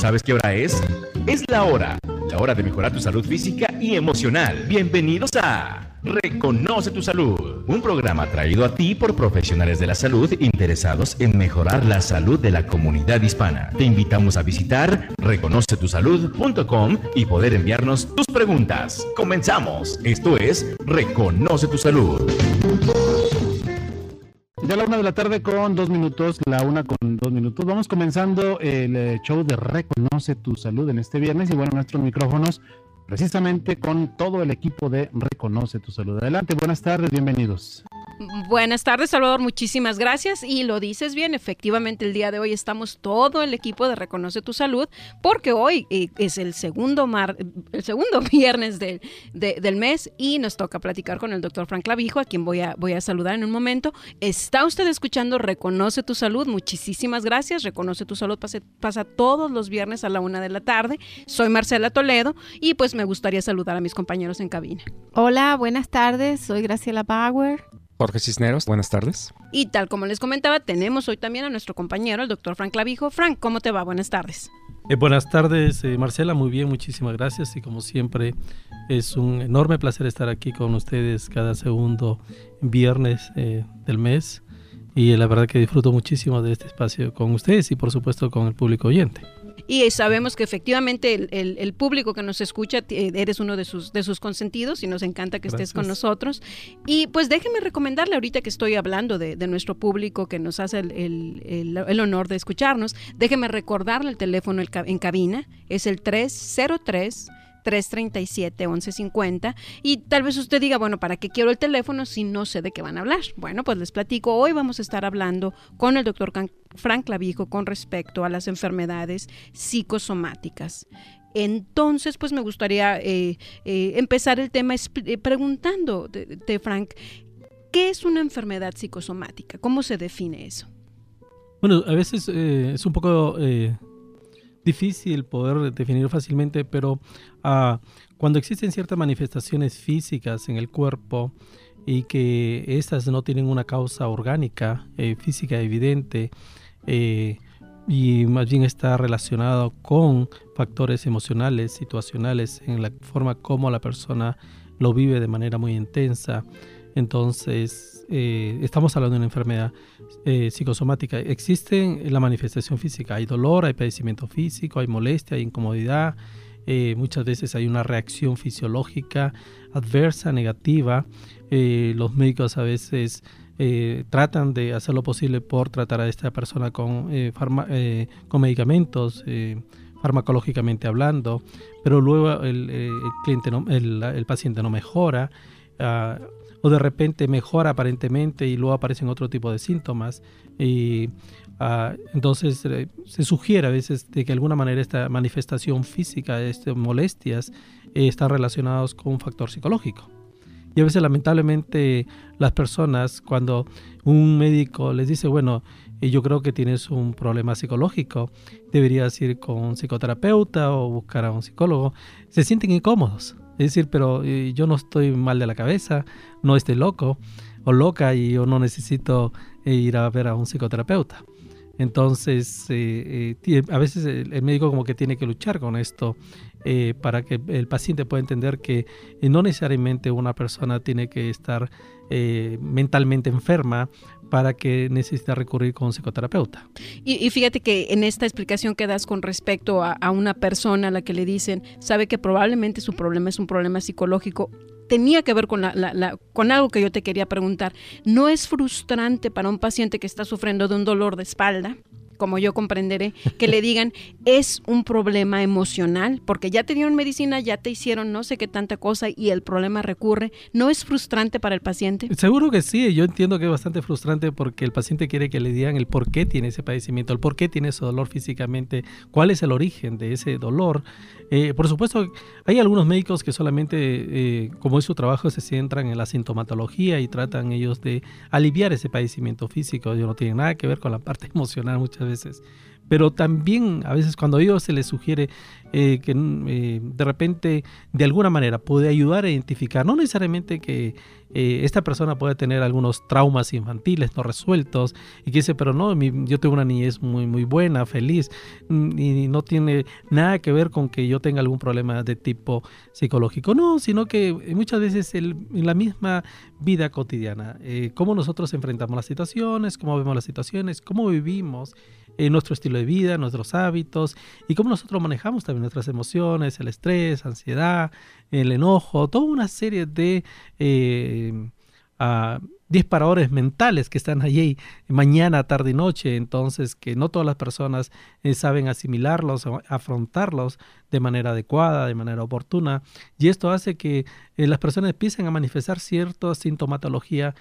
¿Sabes qué hora es? Es la hora, la hora de mejorar tu salud física y emocional. Bienvenidos a Reconoce tu Salud, un programa traído a ti por profesionales de la salud interesados en mejorar la salud de la comunidad hispana. Te invitamos a visitar reconocetusalud.com y poder enviarnos tus preguntas. Comenzamos. Esto es Reconoce tu Salud. Ya la una de la tarde con dos minutos, la una con dos minutos. Vamos comenzando el eh, show de Reconoce tu Salud en este viernes y bueno, nuestros micrófonos precisamente con todo el equipo de Reconoce tu Salud. Adelante, buenas tardes, bienvenidos. Buenas tardes, Salvador. Muchísimas gracias. Y lo dices bien, efectivamente, el día de hoy estamos todo el equipo de Reconoce tu Salud, porque hoy eh, es el segundo, mar, el segundo viernes del mes y nos toca platicar con el doctor Frank Clavijo, a quien voy a, voy a saludar en un momento. Está usted escuchando Reconoce tu Salud. Muchísimas gracias. Reconoce tu Salud pasa, pasa todos los viernes a la una de la tarde. Soy Marcela Toledo y pues me gustaría saludar a mis compañeros en cabina. Hola, buenas tardes. Soy Graciela Power. Jorge Cisneros, buenas tardes. Y tal como les comentaba, tenemos hoy también a nuestro compañero, el doctor Frank Clavijo. Frank, ¿cómo te va? Buenas tardes. Eh, buenas tardes, eh, Marcela. Muy bien, muchísimas gracias. Y como siempre, es un enorme placer estar aquí con ustedes cada segundo viernes eh, del mes. Y la verdad que disfruto muchísimo de este espacio con ustedes y por supuesto con el público oyente y sabemos que efectivamente el, público que nos escucha, eres uno de sus, de sus consentidos y nos encanta que estés con nosotros. Y pues déjeme recomendarle ahorita que estoy hablando de, nuestro público que nos hace el, honor de escucharnos, déjeme recordarle el teléfono en cabina, es el 303 337-1150 y tal vez usted diga, bueno, ¿para qué quiero el teléfono si no sé de qué van a hablar? Bueno, pues les platico, hoy vamos a estar hablando con el doctor Frank Clavijo con respecto a las enfermedades psicosomáticas. Entonces, pues me gustaría eh, eh, empezar el tema eh, preguntando, de, Frank, ¿qué es una enfermedad psicosomática? ¿Cómo se define eso? Bueno, a veces es un poco difícil poder definir fácilmente, pero ah, cuando existen ciertas manifestaciones físicas en el cuerpo y que estas no tienen una causa orgánica, física evidente, eh, y más bien está relacionado con factores emocionales, situacionales, en la forma como la persona lo vive de manera muy intensa. Entonces, eh, estamos hablando de una enfermedad eh, psicosomática. Existe la manifestación física, hay dolor, hay padecimiento físico, hay molestia, hay incomodidad, muchas veces hay una reacción fisiológica adversa, negativa. los médicos a veces tratan de hacer lo posible por tratar a esta persona con, con medicamentos farmacológicamente hablando, pero luego el, cliente el, paciente no mejora. Ah, o de repente mejora aparentemente y luego aparecen otro tipo de síntomas. Y ah, entonces eh, se sugiere a veces de que de alguna manera esta manifestación física, estas molestias, eh, están relacionados con un factor psicológico. Y a veces lamentablemente las personas cuando un médico les dice, bueno, eh, yo creo que tienes un problema psicológico, deberías ir con un psicoterapeuta o buscar a un psicólogo, se sienten incómodos es decir, pero eh, yo no estoy mal de la cabeza, no estoy loco o loca y yo no necesito eh, ir a ver a un psicoterapeuta. Entonces, a veces el, médico como que tiene que luchar con esto para que el paciente pueda entender que no necesariamente una persona tiene que estar mentalmente enferma para que necesite recurrir con un psicoterapeuta. Y, fíjate que en esta explicación que das con respecto a, una persona a la que le dicen, sabe que probablemente su problema es un problema psicológico, tenía que ver con, con algo que yo te quería preguntar. ¿No es frustrante para un paciente que está sufriendo de un dolor de espalda? Como yo comprenderé, que le digan es un problema emocional, porque ya te dieron medicina, ya te hicieron no sé qué tanta cosa y el problema recurre. ¿No es frustrante para el paciente? Seguro que sí, yo entiendo que es bastante frustrante porque el paciente quiere que le digan el por qué tiene ese padecimiento, el por qué tiene ese dolor físicamente, cuál es el origen de ese dolor. Eh, por supuesto, hay algunos médicos que solamente, eh, como es su trabajo, se centran en la sintomatología y tratan ellos de aliviar ese padecimiento físico. Yo no tiene nada que ver con la parte emocional muchas veces pero también a veces cuando a ellos se les sugiere eh, que eh, de repente de alguna manera puede ayudar a identificar, no necesariamente que eh, esta persona puede tener algunos traumas infantiles no resueltos y que dice, pero no, yo tengo una niñez muy, muy buena, feliz mm, y no tiene nada que ver con que yo tenga algún problema de tipo psicológico, no, sino que muchas veces en la misma vida cotidiana, cómo nosotros enfrentamos las situaciones, cómo vemos las situaciones, cómo vivimos nuestro estilo de vida, nuestros hábitos y cómo nosotros manejamos también nuestras emociones, el estrés, ansiedad, el enojo, toda una serie de eh, ah, disparadores mentales que están allí mañana, tarde y noche, entonces que no todas las personas eh, saben asimilarlos afrontarlos de manera adecuada, de manera oportuna, y esto hace que eh, las personas empiecen a manifestar cierta sintomatología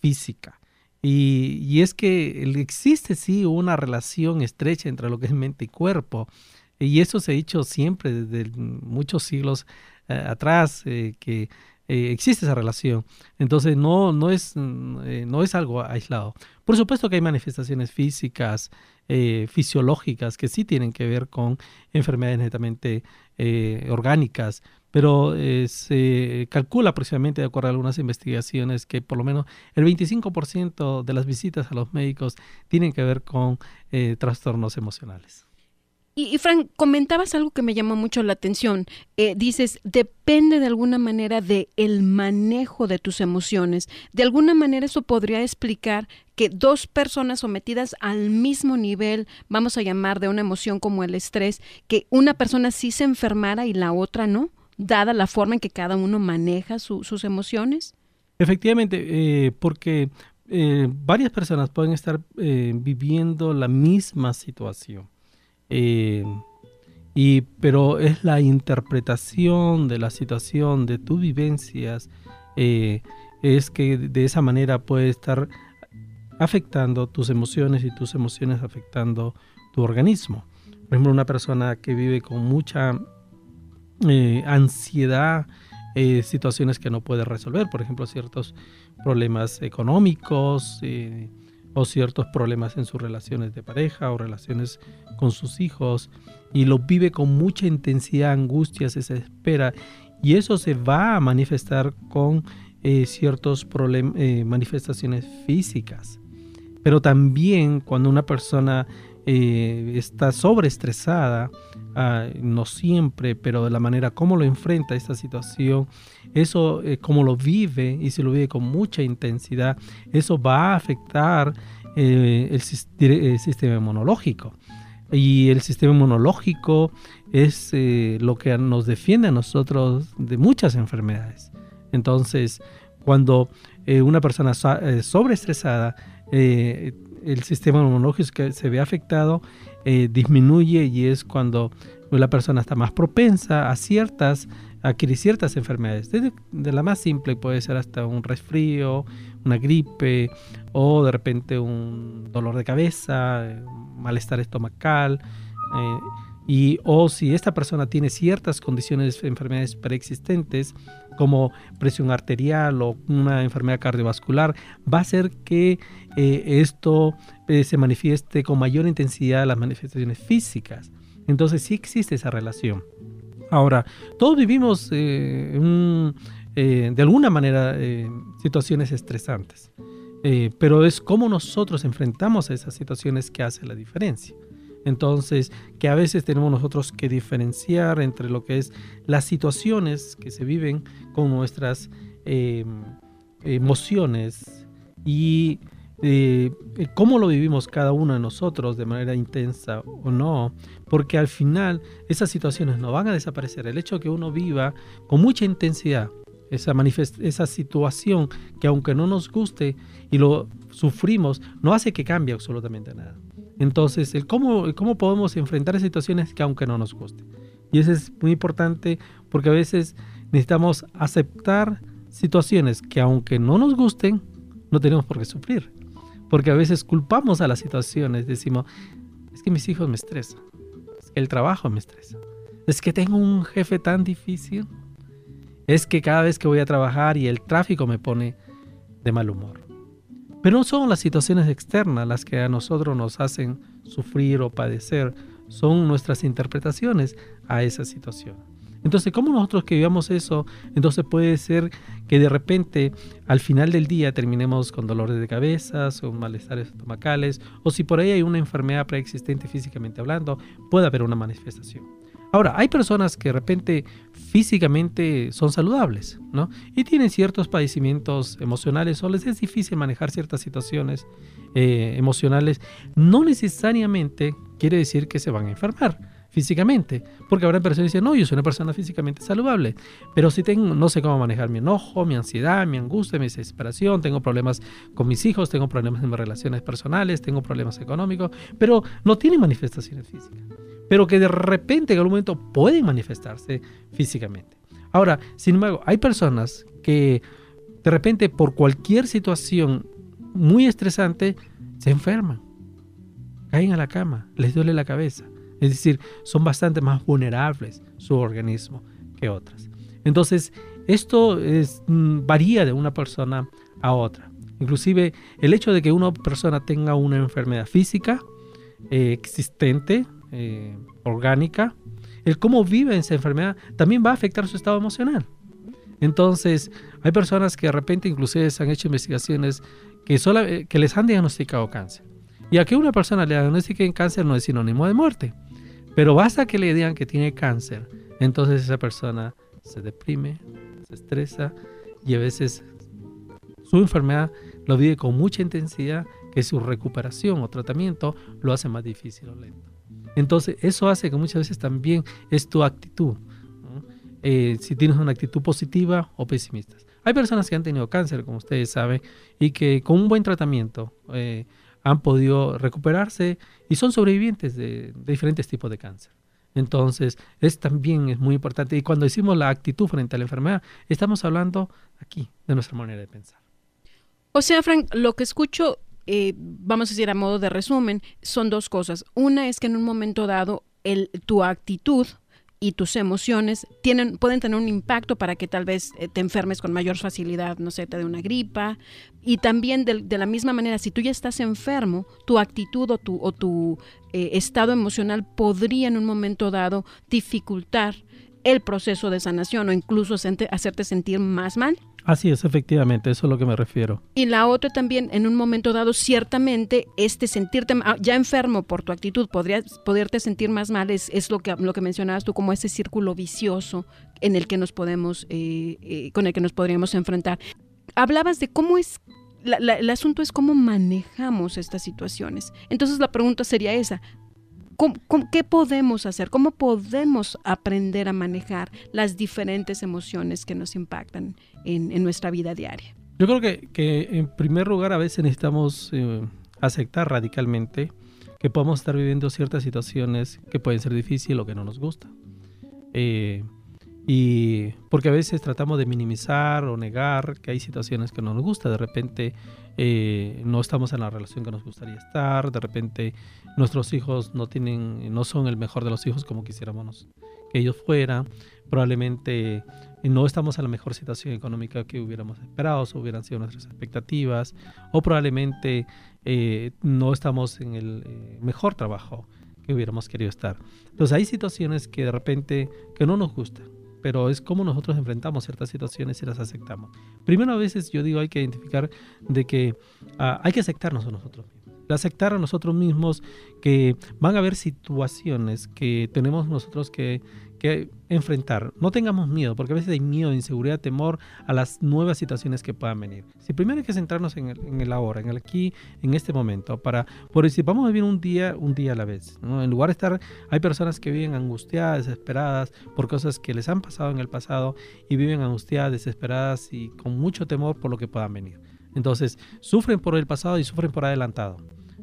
física. Y, es que existe sí una relación estrecha entre lo que es mente y cuerpo. Y eso se ha dicho siempre desde muchos siglos eh, atrás, eh, que eh, existe esa relación. Entonces no, no, es, no es algo aislado. Por supuesto que hay manifestaciones físicas, fisiológicas, que sí tienen que ver con enfermedades netamente orgánicas, pero se calcula aproximadamente, de acuerdo a algunas investigaciones, que por lo menos el 25% de las visitas a los médicos tienen que ver con trastornos emocionales. Y, Frank, comentabas algo que me llamó mucho la atención. Eh, dices, depende de alguna manera de el manejo de tus emociones. De alguna manera eso podría explicar que dos personas sometidas al mismo nivel, vamos a llamar de una emoción como el estrés, que una persona sí se enfermara y la otra no dada la forma en que cada uno maneja sus emociones? Efectivamente, eh, porque eh, varias personas pueden estar eh, viviendo la misma situación. Y, pero es la interpretación de la situación, de tus vivencias, es que de esa manera puede estar afectando tus emociones y tus emociones afectando tu organismo. Por ejemplo, una persona que vive con mucha eh, ansiedad, eh, situaciones que no puede resolver, por ejemplo, ciertos problemas económicos eh, o ciertos problemas en sus relaciones de pareja o relaciones con sus hijos, y lo vive con mucha intensidad, angustia, se desespera, y eso se va a manifestar con ciertas manifestaciones físicas. Pero también cuando una persona está sobreestresada, Ah, no siempre, pero de la manera como lo enfrenta esta situación, eso eh, como lo vive y se lo vive con mucha intensidad, eso va a afectar eh, el, sistema inmunológico. Y el sistema inmunológico es eh, lo que nos defiende a nosotros de muchas enfermedades. Entonces, cuando una persona sobreestresada, el sistema inmunológico se ve afectado, eh, disminuye y es cuando la persona está más propensa a ciertas a adquirir ciertas enfermedades. Desde de la más simple puede ser hasta un resfrío, una gripe o de repente un dolor de cabeza, malestar estomacal. Eh, y o si esta persona tiene ciertas condiciones de enfermedades preexistentes como presión arterial o una enfermedad cardiovascular, va a hacer que eh, esto eh, se manifieste con mayor intensidad las manifestaciones físicas. Entonces sí existe esa relación. Ahora, todos vivimos eh, de alguna manera situaciones estresantes, pero es cómo nosotros enfrentamos a esas situaciones que hace la diferencia. Entonces, que a veces tenemos nosotros que diferenciar entre lo que es las situaciones que se viven con nuestras em, emociones y eh, cómo lo vivimos cada uno de nosotros de manera intensa o no, porque al final esas situaciones no van a desaparecer. El hecho de que uno viva con mucha intensidad esa, esa situación que aunque no nos guste y lo sufrimos, no hace que cambie absolutamente nada. Entonces, el cómo, cómo podemos enfrentar situaciones que aunque no nos guste. Y eso es muy importante porque a veces necesitamos aceptar situaciones que aunque no nos gusten, no tenemos por qué sufrir. Porque a veces culpamos a las situaciones, decimos, es que mis hijos me estresan, es que el trabajo me estresa, es que tengo un jefe tan difícil, es que cada vez que voy a trabajar y el tráfico me pone de mal humor. Pero no son las situaciones externas las que a nosotros nos hacen sufrir o padecer, son nuestras interpretaciones a esa situación. Entonces, ¿cómo nosotros que vivamos eso? Entonces puede ser que de repente al final del día terminemos con dolores de cabeza, o malestares estomacales, o si por ahí hay una enfermedad preexistente físicamente hablando, puede haber una manifestación. Ahora, hay personas que de repente físicamente son saludables, ¿no? Y tienen ciertos padecimientos emocionales o les es difícil manejar ciertas situaciones eh, emocionales. No necesariamente quiere decir que se van a enfermar físicamente, porque habrá personas que dicen, no, yo soy una persona físicamente saludable, pero si tengo, no sé cómo manejar mi enojo, mi ansiedad, mi angustia, mi desesperación, tengo problemas con mis hijos, tengo problemas en mis relaciones personales, tengo problemas económicos, pero no tiene manifestaciones físicas, pero que de repente en algún momento pueden manifestarse físicamente. Ahora, sin embargo, hay personas que de repente por cualquier situación muy estresante se enferman, caen a la cama, les duele la cabeza es decir, son bastante más vulnerables su organismo que otras. Entonces, esto mm, varía de una persona a otra. Inclusive el hecho de que una persona tenga una enfermedad física eh, existente, eh, orgánica, el cómo vive esa enfermedad también va a afectar su estado emocional. Entonces, hay personas que de repente inclusive han hecho investigaciones que, eh, les han diagnosticado cáncer. Y a que una persona le diagnostiquen cáncer no es sinónimo de muerte. Pero basta que le digan que tiene cáncer, entonces esa persona se deprime, se estresa y a veces su enfermedad lo vive con mucha intensidad que su recuperación o tratamiento lo hace más difícil o lento. Entonces eso hace que muchas veces también es tu actitud, eh, si tienes una actitud positiva o pesimista. Hay personas que han tenido cáncer, como ustedes saben, y que con un buen tratamiento eh, han podido recuperarse y son sobrevivientes de, diferentes tipos de cáncer. Entonces, es también es muy importante. Y cuando decimos la actitud frente a la enfermedad, estamos hablando aquí de nuestra manera de pensar. O sea, Frank, lo que escucho, eh, vamos a decir a modo de resumen, son dos cosas. Una es que en un momento dado, el, tu actitud y tus emociones tienen, pueden tener un impacto para que tal vez eh, te enfermes con mayor facilidad, no sé, te dé una gripa. Y también de, la misma manera, si tú ya estás enfermo, tu actitud o tu, o tu eh, estado emocional podría en un momento dado dificultar el proceso de sanación o incluso hacerte sentir más mal. Así es, efectivamente, eso es a lo que me refiero. Y la otra también, en un momento dado, ciertamente, este sentirte ya enfermo por tu actitud, podrías poderte sentir más mal, es, lo, que, lo que mencionabas tú como ese círculo vicioso en el que nos podemos, eh, eh, con el que nos podríamos enfrentar. Hablabas de cómo es el asunto es cómo manejamos estas situaciones. Entonces la pregunta sería esa, qué podemos hacer? ¿Cómo podemos aprender a manejar las diferentes emociones que nos impactan en, nuestra vida diaria? Yo creo que, en primer lugar a veces necesitamos eh, aceptar radicalmente que podemos estar viviendo ciertas situaciones que pueden ser difíciles o que no nos gustan. Eh, y porque a veces tratamos de minimizar o negar que hay situaciones que no nos gustan. De repente eh, no estamos en la relación que nos gustaría estar. De repente nuestros hijos no tienen, no son el mejor de los hijos como quisiéramos que ellos fueran. Probablemente no estamos en la mejor situación económica que hubiéramos esperado o hubieran sido nuestras expectativas. O probablemente eh, no estamos en el eh, mejor trabajo que hubiéramos querido estar. Entonces hay situaciones que de repente que no nos gustan pero es como nosotros enfrentamos ciertas situaciones y las aceptamos. Primero a veces yo digo hay que identificar de que ah, hay que aceptarnos a nosotros mismos. Aceptar a nosotros mismos que van a haber situaciones que tenemos nosotros que, enfrentar. No tengamos miedo, porque a veces hay miedo, inseguridad, temor a las nuevas situaciones que puedan venir. Si primero hay que centrarnos en el, ahora, en el aquí, en este momento, para, por decir, vamos a vivir un día, un día a la vez. En lugar de estar, hay personas que viven angustiadas, desesperadas por cosas que les han pasado en el pasado y viven angustiadas, desesperadas y con mucho temor por lo que puedan venir. Entonces, sufren por el pasado y sufren por adelantado.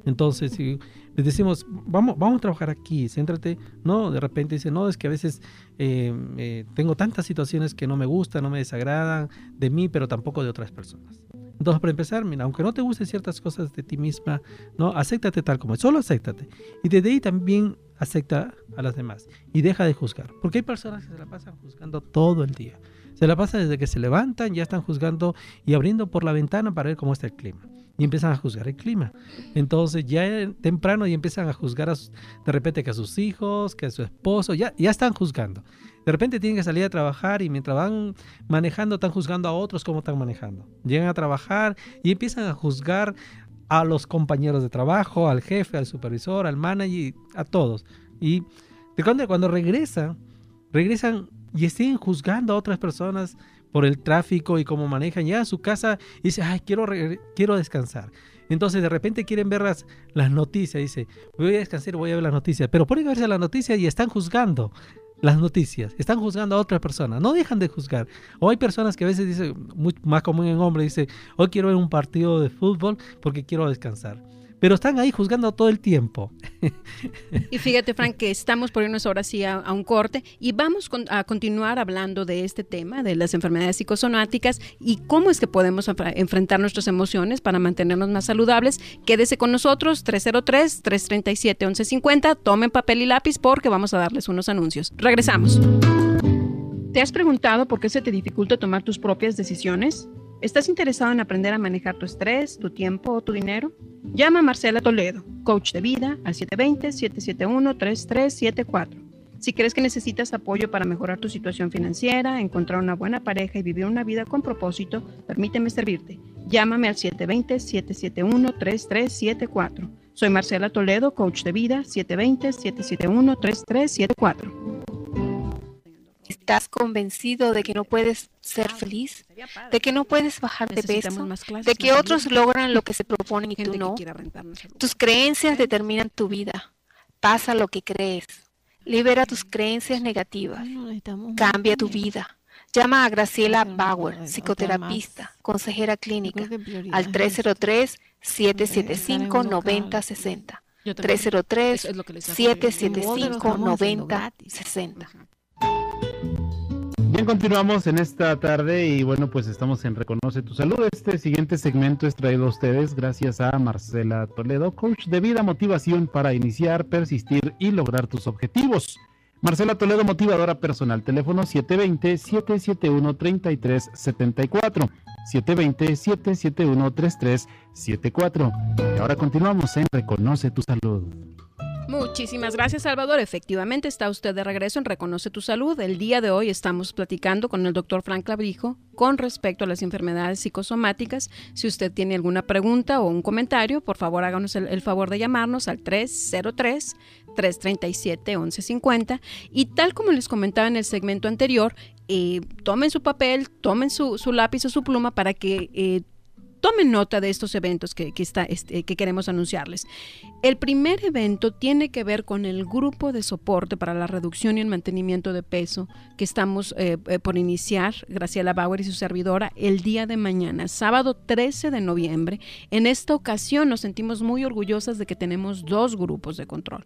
Entonces, si les decimos, vamos, vamos a trabajar aquí, céntrate, no, de repente dice, no, es que a veces eh, eh, tengo tantas situaciones que no me gustan, no me desagradan de mí, pero tampoco de otras personas. Entonces, para empezar, mira, aunque no te gusten ciertas cosas de ti misma, no, acéptate tal como es, solo acéptate. Y desde ahí también acepta a las demás y deja de juzgar, porque hay personas que se la pasan juzgando todo el día Se la pasa desde que se levantan, ya están juzgando y abriendo por la ventana para ver cómo está el clima. Y empiezan a juzgar el clima. Entonces ya temprano y empiezan a juzgar de repente que a sus hijos, que a su esposo, ya, ya están juzgando. De repente tienen que salir a trabajar y mientras van manejando están juzgando a otros cómo están manejando. Llegan a trabajar y empiezan a juzgar a los compañeros de trabajo, al jefe, al supervisor, al manager, a todos. Y de cuando, cuando regresan, regresan y siguen juzgando a otras personas por el tráfico y cómo manejan. ya a su casa y dicen, ay, quiero, quiero descansar. Entonces de repente quieren ver las, las noticias. Dice, voy a descansar voy a ver las noticias. Pero ponen a verse las noticias y están juzgando las noticias. Están juzgando a otras personas. No dejan de juzgar. O hay personas que a veces dicen, más común en hombres, dice, hoy quiero ver un partido de fútbol porque quiero descansar pero están ahí juzgando todo el tiempo. Y fíjate, Frank, que estamos por irnos ahora sí a, un corte y vamos a continuar hablando de este tema, de las enfermedades psicosomáticas y cómo es que podemos enfrentar nuestras emociones para mantenernos más saludables. Quédese con nosotros, 303-337-1150. Tomen papel y lápiz porque vamos a darles unos anuncios. Regresamos. ¿Te has preguntado por qué se te dificulta tomar tus propias decisiones? ¿Estás interesado en aprender a manejar tu estrés, tu tiempo o tu dinero? Llama a Marcela Toledo, coach de vida, al 720-771-3374. Si crees que necesitas apoyo para mejorar tu situación financiera, encontrar una buena pareja y vivir una vida con propósito, permíteme servirte. Llámame al 720-771-3374. Soy Marcela Toledo, coach de vida, 720-771-3374. ¿Estás convencido de que no puedes ser feliz? ¿De que no puedes bajar de peso? ¿De que otros logran lo que se proponen y tú no? Tus creencias determinan tu vida. Pasa lo que crees. Libera tus creencias negativas. Cambia tu vida. Llama a Graciela Bauer, psicoterapista, consejera clínica, al 303-775-9060. 303-775-9060. Bien, continuamos en esta tarde y bueno, pues estamos en Reconoce tu Salud. Este siguiente segmento es traído a ustedes gracias a Marcela Toledo, coach de vida, motivación para iniciar, persistir y lograr tus objetivos. Marcela Toledo, motivadora personal, teléfono 720-771-3374. 720-771-3374. Y ahora continuamos en Reconoce tu Salud. Muchísimas gracias, Salvador. Efectivamente, está usted de regreso en Reconoce tu Salud. El día de hoy estamos platicando con el doctor Frank Labrijo con respecto a las enfermedades psicosomáticas. Si usted tiene alguna pregunta o un comentario, por favor háganos el, favor de llamarnos al 303 337 1150 y tal como les comentaba en el segmento anterior, eh, tomen su papel, tomen su, lápiz o su pluma para que eh, tomen nota de estos eventos este, que queremos anunciarles. El primer evento tiene que ver con el grupo de soporte para la reducción y el mantenimiento de peso que estamos eh, eh, por iniciar, Graciela Bauer y su servidora, el día de mañana, sábado 13 de noviembre. En esta ocasión nos sentimos muy orgullosas de que tenemos dos grupos de control,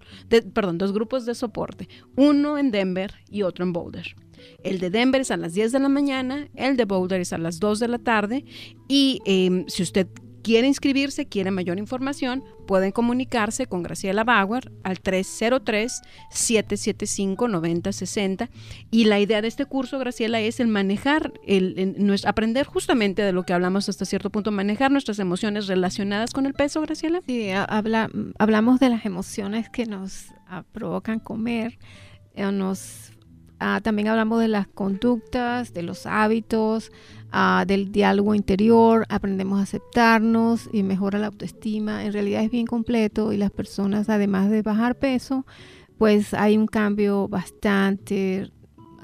perdón, dos grupos de soporte, uno en Denver y otro en Boulder. El de Denver es a las 10 de la mañana, el de Boulder es a las 2 de la tarde y em, si usted quiere inscribirse, quiere mayor información, pueden comunicarse con Graciela Bauer al 303-775-9060. Y la idea de este curso, Graciela, es el manejar, el, aprender justamente de lo que hablamos hasta cierto punto, manejar nuestras emociones relacionadas con el peso, Graciela. Sí, habla, hablamos de las emociones que nos provocan comer, o nos Ah, también hablamos de las conductas, de los hábitos, ah, del diálogo interior, aprendemos a aceptarnos y mejora la autoestima. En realidad es bien completo y las personas, además de bajar peso, pues hay un cambio bastante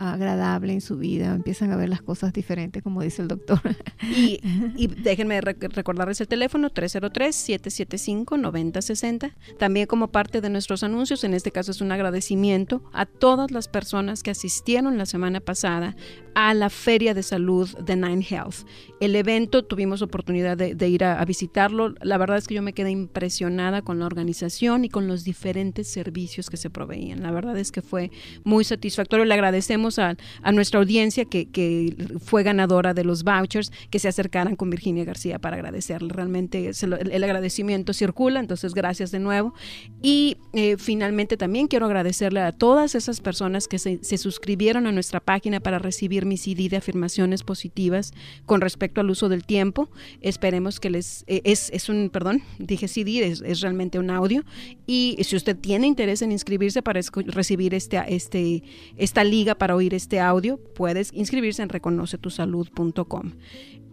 agradable en su vida, empiezan a ver las cosas diferentes, como dice el doctor. Y, déjenme recordarles el teléfono 303-775-9060. También como parte de nuestros anuncios, en este caso es un agradecimiento a todas las personas que asistieron la semana pasada a la Feria de Salud de Nine Health. El evento tuvimos oportunidad de, ir a, visitarlo. La verdad es que yo me quedé impresionada con la organización y con los diferentes servicios que se proveían. La verdad es que fue muy satisfactorio. Le agradecemos a, nuestra audiencia que, fue ganadora de los vouchers que se acercaran con Virginia García para agradecerle. Realmente el, agradecimiento circula, entonces gracias de nuevo. Y eh, finalmente también quiero agradecerle a todas esas personas que se suscribieron a nuestra página para recibir mi CD de afirmaciones positivas con respecto al uso del tiempo. Esperemos que les... eh, es, es un, perdón, dije CD, es, es realmente un audio. Y si usted tiene interés en inscribirse para recibir este, este, esta liga para oír este audio, puedes inscribirse en reconocetusalud.com.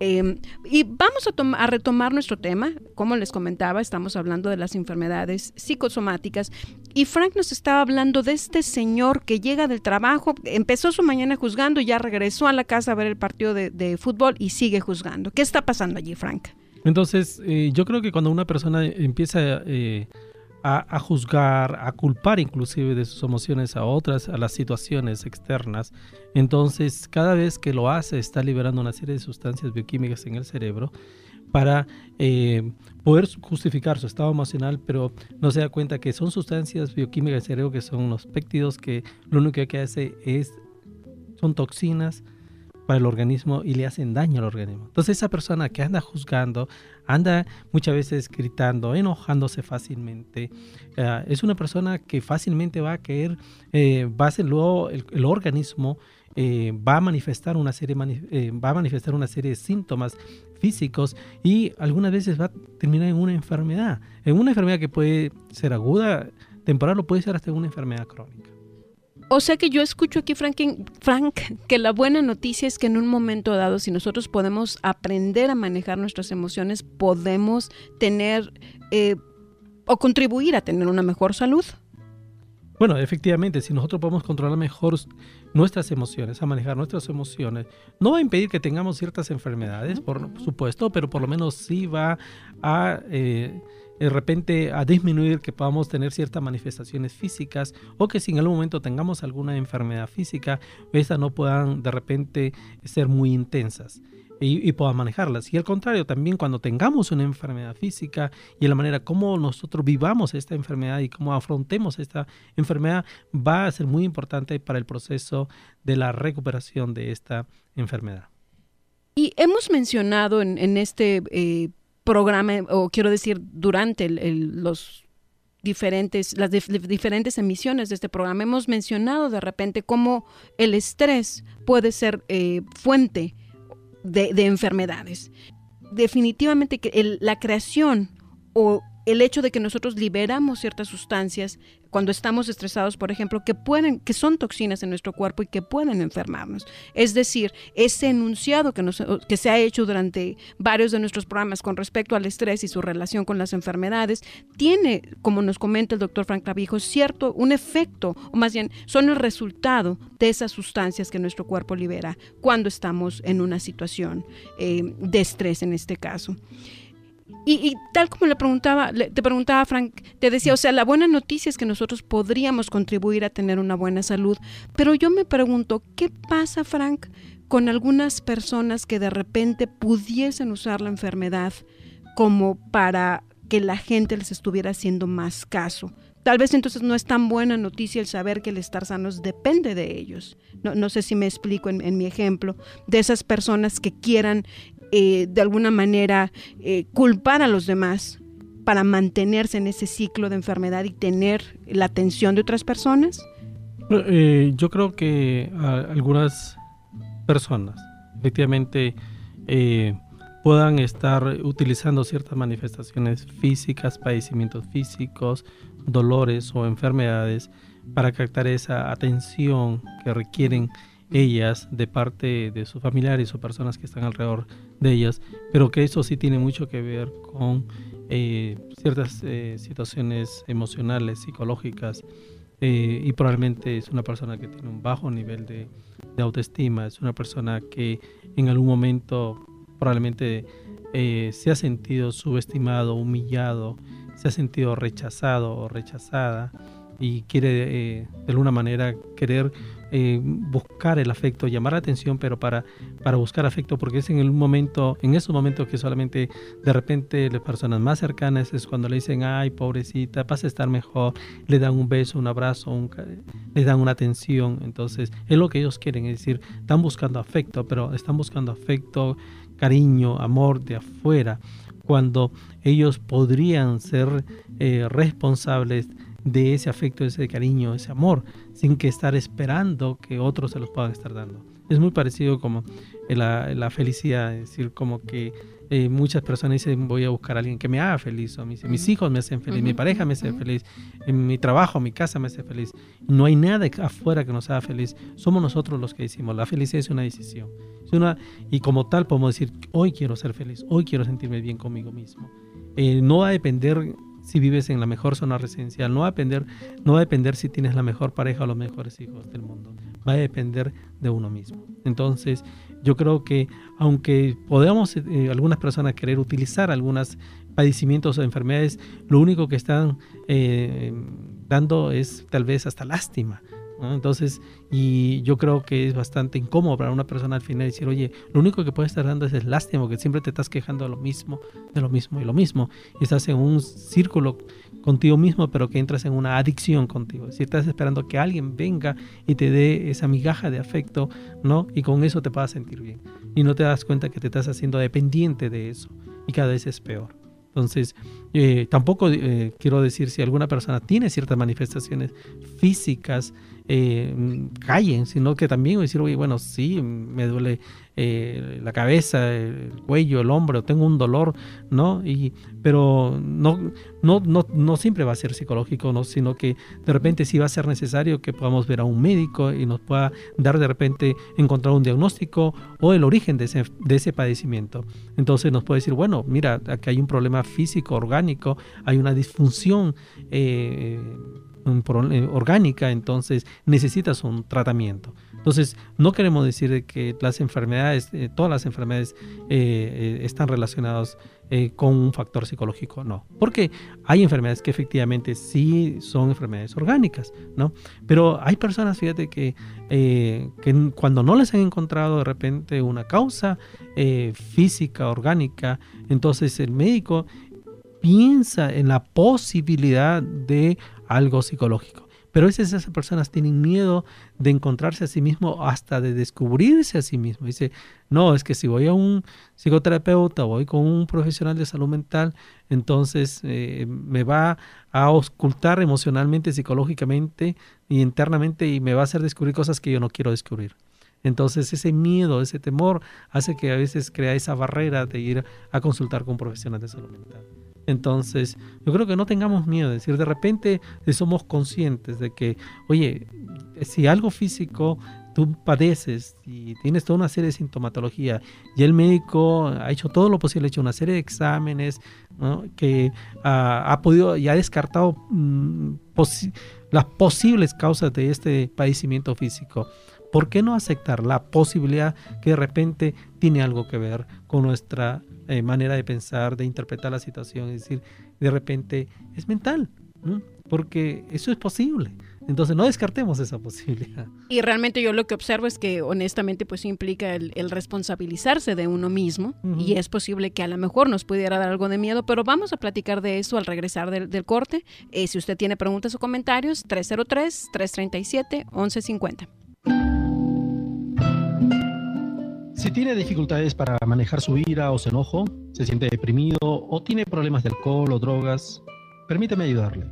Eh, y vamos a, a retomar nuestro tema. Como les comentaba, estamos hablando de las enfermedades psicosomáticas. Y Frank nos estaba hablando de este señor que llega del trabajo, empezó su mañana juzgando, ya regresó a la casa a ver el partido de, de fútbol y sigue juzgando. ¿Qué está pasando allí, Frank? Entonces, eh, yo creo que cuando una persona empieza eh, a, juzgar, a culpar inclusive de sus emociones a otras, a las situaciones externas, entonces cada vez que lo hace está liberando una serie de sustancias bioquímicas en el cerebro para eh, poder justificar su estado emocional, pero no se da cuenta que son sustancias bioquímicas del cerebro que son los péptidos que lo único que hace es, son toxinas para el organismo y le hacen daño al organismo. Entonces esa persona que anda juzgando, anda muchas veces gritando, enojándose fácilmente, eh, es una persona que fácilmente va a caer, eh, va a ser luego el, organismo eh, va a manifestar una serie eh, va a manifestar una serie de síntomas físicos y algunas veces va a terminar en una enfermedad, en una enfermedad que puede ser aguda, temporal o puede ser hasta una enfermedad crónica. O sea que yo escucho aquí, Frank, Frank, que la buena noticia es que en un momento dado, si nosotros podemos aprender a manejar nuestras emociones, podemos tener eh, o contribuir a tener una mejor salud. Bueno, efectivamente, si nosotros podemos controlar mejor nuestras emociones, a manejar nuestras emociones, no va a impedir que tengamos ciertas enfermedades, por supuesto, pero por lo menos sí va a eh, de repente a disminuir que podamos tener ciertas manifestaciones físicas o que si en algún momento tengamos alguna enfermedad física, estas no puedan de repente ser muy intensas y, puedan manejarlas. Y al contrario, también cuando tengamos una enfermedad física y la manera como nosotros vivamos esta enfermedad y cómo afrontemos esta enfermedad va a ser muy importante para el proceso de la recuperación de esta enfermedad. Y hemos mencionado en, en este eh, programa, o quiero decir, durante los diferentes, las dif- diferentes emisiones de este programa, hemos mencionado de repente cómo el estrés puede ser eh, fuente de, de enfermedades. Definitivamente que la creación o el hecho de que nosotros liberamos ciertas sustancias cuando estamos estresados, por ejemplo, que pueden, que son toxinas en nuestro cuerpo y que pueden enfermarnos. Es decir, ese enunciado que, que se ha hecho durante varios de nuestros programas con respecto al estrés y su relación con las enfermedades, tiene, como nos comenta el doctor Frank Clavijo, cierto, un efecto, o más bien, son el resultado de esas sustancias que nuestro cuerpo libera cuando estamos en una situación eh, de estrés en este caso. Y, tal como le preguntaba, le- te preguntaba Frank, te decía, o sea, la buena noticia es que nosotros podríamos contribuir a tener una buena salud, pero yo me pregunto, ¿qué pasa, Frank, con algunas personas que de repente pudiesen usar la enfermedad como para que la gente les estuviera haciendo más caso? Tal vez entonces no es tan buena noticia el saber que el estar sanos depende de ellos. No, no sé si me explico en, en mi ejemplo, de esas personas que quieran eh, de alguna manera eh, culpar a los demás para mantenerse en ese ciclo de enfermedad y tener la atención de otras personas? Eh, yo creo que algunas personas efectivamente puedan estar utilizando ciertas manifestaciones físicas, padecimientos físicos, dolores o enfermedades para captar esa atención que requieren ellas de parte de sus familiares o personas que están alrededor de ellas, pero que eso sí tiene mucho que ver con eh, ciertas eh, situaciones emocionales, psicológicas, eh, y probablemente es una persona que tiene un bajo nivel de, de autoestima, es una persona que en algún momento probablemente se ha sentido subestimado, humillado, se ha sentido rechazado o rechazada y quiere de alguna manera querer eh, buscar el afecto, llamar la atención, pero para, para buscar afecto, porque es en el momento, en esos momentos que solamente de repente las personas más cercanas es cuando le dicen, ay, pobrecita, vas a estar mejor, le dan un beso, un abrazo, un le dan una atención, entonces es lo que ellos quieren, es decir, están buscando afecto, pero están buscando afecto, cariño, amor de afuera, cuando ellos podrían ser eh, responsables de ese afecto, ese cariño, ese amor, sin que estar esperando que otros se los puedan estar dando. Es muy parecido como la, la felicidad, es decir, como que eh, muchas personas dicen voy a buscar a alguien que me haga feliz, o mis hijos me hacen feliz, mi pareja me hace feliz, en mi trabajo, mi casa me hace feliz. No hay nada afuera que nos haga feliz, somos nosotros los que decimos, la felicidad es una decisión. Es una, y como tal podemos decir, hoy quiero ser feliz, hoy quiero sentirme bien conmigo mismo. Eh, no va a depender si vives en la mejor zona residencial, no va a depender, no va a depender si tienes la mejor pareja o los mejores hijos del mundo, va a depender de uno mismo. Entonces, yo creo que aunque podamos eh, algunas personas querer utilizar algunos padecimientos o enfermedades, lo único que están eh, dando es tal vez hasta lástima. Entonces, y yo creo que es bastante incómodo para una persona al final decir, oye, lo único que puedes estar dando es el lástima, porque siempre te estás quejando de lo mismo, de lo mismo y lo mismo. Y estás en un círculo contigo mismo, pero que entras en una adicción contigo. Si estás esperando que alguien venga y te dé esa migaja de afecto, ¿no? Y con eso te vas a sentir bien. Y no te das cuenta que te estás haciendo dependiente de eso. Y cada vez es peor. Entonces, eh, tampoco eh, quiero decir si alguna persona tiene ciertas manifestaciones físicas eh, callen, sino que también decir, oye, bueno, sí, me duele eh, la cabeza, el cuello, el hombro, tengo un dolor, ¿no? Y, pero no, no, no, no siempre va a ser psicológico, ¿no? sino que de repente sí va a ser necesario que podamos ver a un médico y nos pueda dar de repente, encontrar un diagnóstico o el origen de ese, de ese padecimiento. Entonces nos puede decir, bueno, mira, aquí hay un problema físico, orgánico, hay una disfunción. Eh, eh, orgánica, entonces necesitas un tratamiento. Entonces, no queremos decir que las enfermedades, eh, todas las enfermedades están relacionadas con un factor psicológico, no. Porque hay enfermedades que efectivamente sí son enfermedades orgánicas, ¿no? Pero hay personas, fíjate, que cuando no les han encontrado de repente una causa física, orgánica, entonces el médico piensa en la posibilidad de algo psicológico. Pero a veces esas personas tienen miedo de encontrarse a sí mismo hasta de descubrirse a sí mismo. Dice, no, es que si voy a un psicoterapeuta, voy con un profesional de salud mental, entonces eh, me va a ocultar emocionalmente, psicológicamente y internamente y me va a hacer descubrir cosas que yo no quiero descubrir. Entonces ese miedo, ese temor hace que a veces crea esa barrera de ir a consultar con un profesional de salud mental. Entonces, yo creo que no tengamos miedo, es decir, de repente somos conscientes de que, oye, si algo físico tú padeces y tienes toda una serie de sintomatología y el médico ha hecho todo lo posible, ha hecho una serie de exámenes que ha podido y ha descartado mm, las posibles causas de este padecimiento físico. ¿Por qué no aceptar la posibilidad que de repente tiene algo que ver con nuestra eh, manera de pensar, de interpretar la situación? Es decir, de repente es mental, porque eso es posible. Entonces no descartemos esa posibilidad. Y realmente yo lo que observo es que honestamente pues implica el, responsabilizarse de uno mismo y es posible que a lo mejor nos pudiera dar algo de miedo, pero vamos a platicar de eso al regresar del, corte. Eh, si usted tiene preguntas o comentarios, 303-337-1150. Si tiene dificultades para manejar su ira o su enojo, se siente deprimido o tiene problemas de alcohol o drogas, permíteme ayudarle.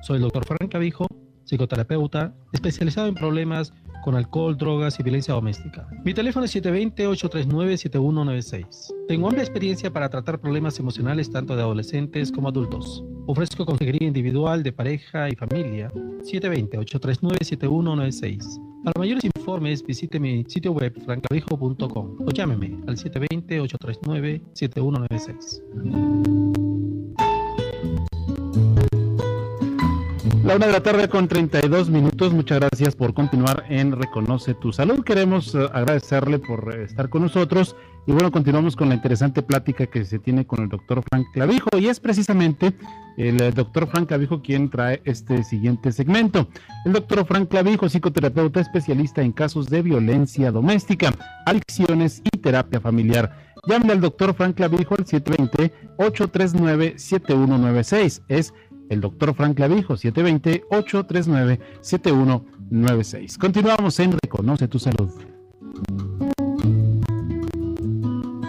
Soy el doctor Frank Cavijo, psicoterapeuta, especializado en problemas con alcohol, drogas y violencia doméstica. Mi teléfono es 720-839-7196. Tengo amplia experiencia para tratar problemas emocionales tanto de adolescentes como adultos. Ofrezco consejería individual de pareja y familia. 720-839-7196. Para mayores informes, visite mi sitio web francavijo.com o llámeme al 720-839-7196. La una de la tarde con 32 minutos. Muchas gracias por continuar en Reconoce tu Salud. Queremos eh, agradecerle por eh, estar con nosotros. Y bueno, continuamos con la interesante plática que se tiene con el doctor Frank Clavijo. Y es precisamente el eh, doctor Frank Clavijo quien trae este siguiente segmento. El doctor Frank Clavijo, psicoterapeuta especialista en casos de violencia doméstica, adicciones y terapia familiar. Llame al doctor Frank Clavijo al 720-839-7196. Es el doctor Frank Clavijo, 720-839-7196. Continuamos en Reconoce tu Salud.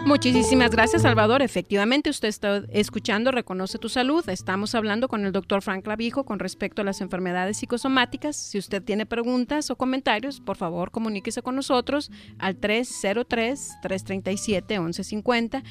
Muchísimas gracias, Salvador. Efectivamente, usted está escuchando Reconoce tu Salud. Estamos hablando con el doctor Frank Clavijo con respecto a las enfermedades psicosomáticas. Si usted tiene preguntas o comentarios, por favor, comuníquese con nosotros al 303-337-1150.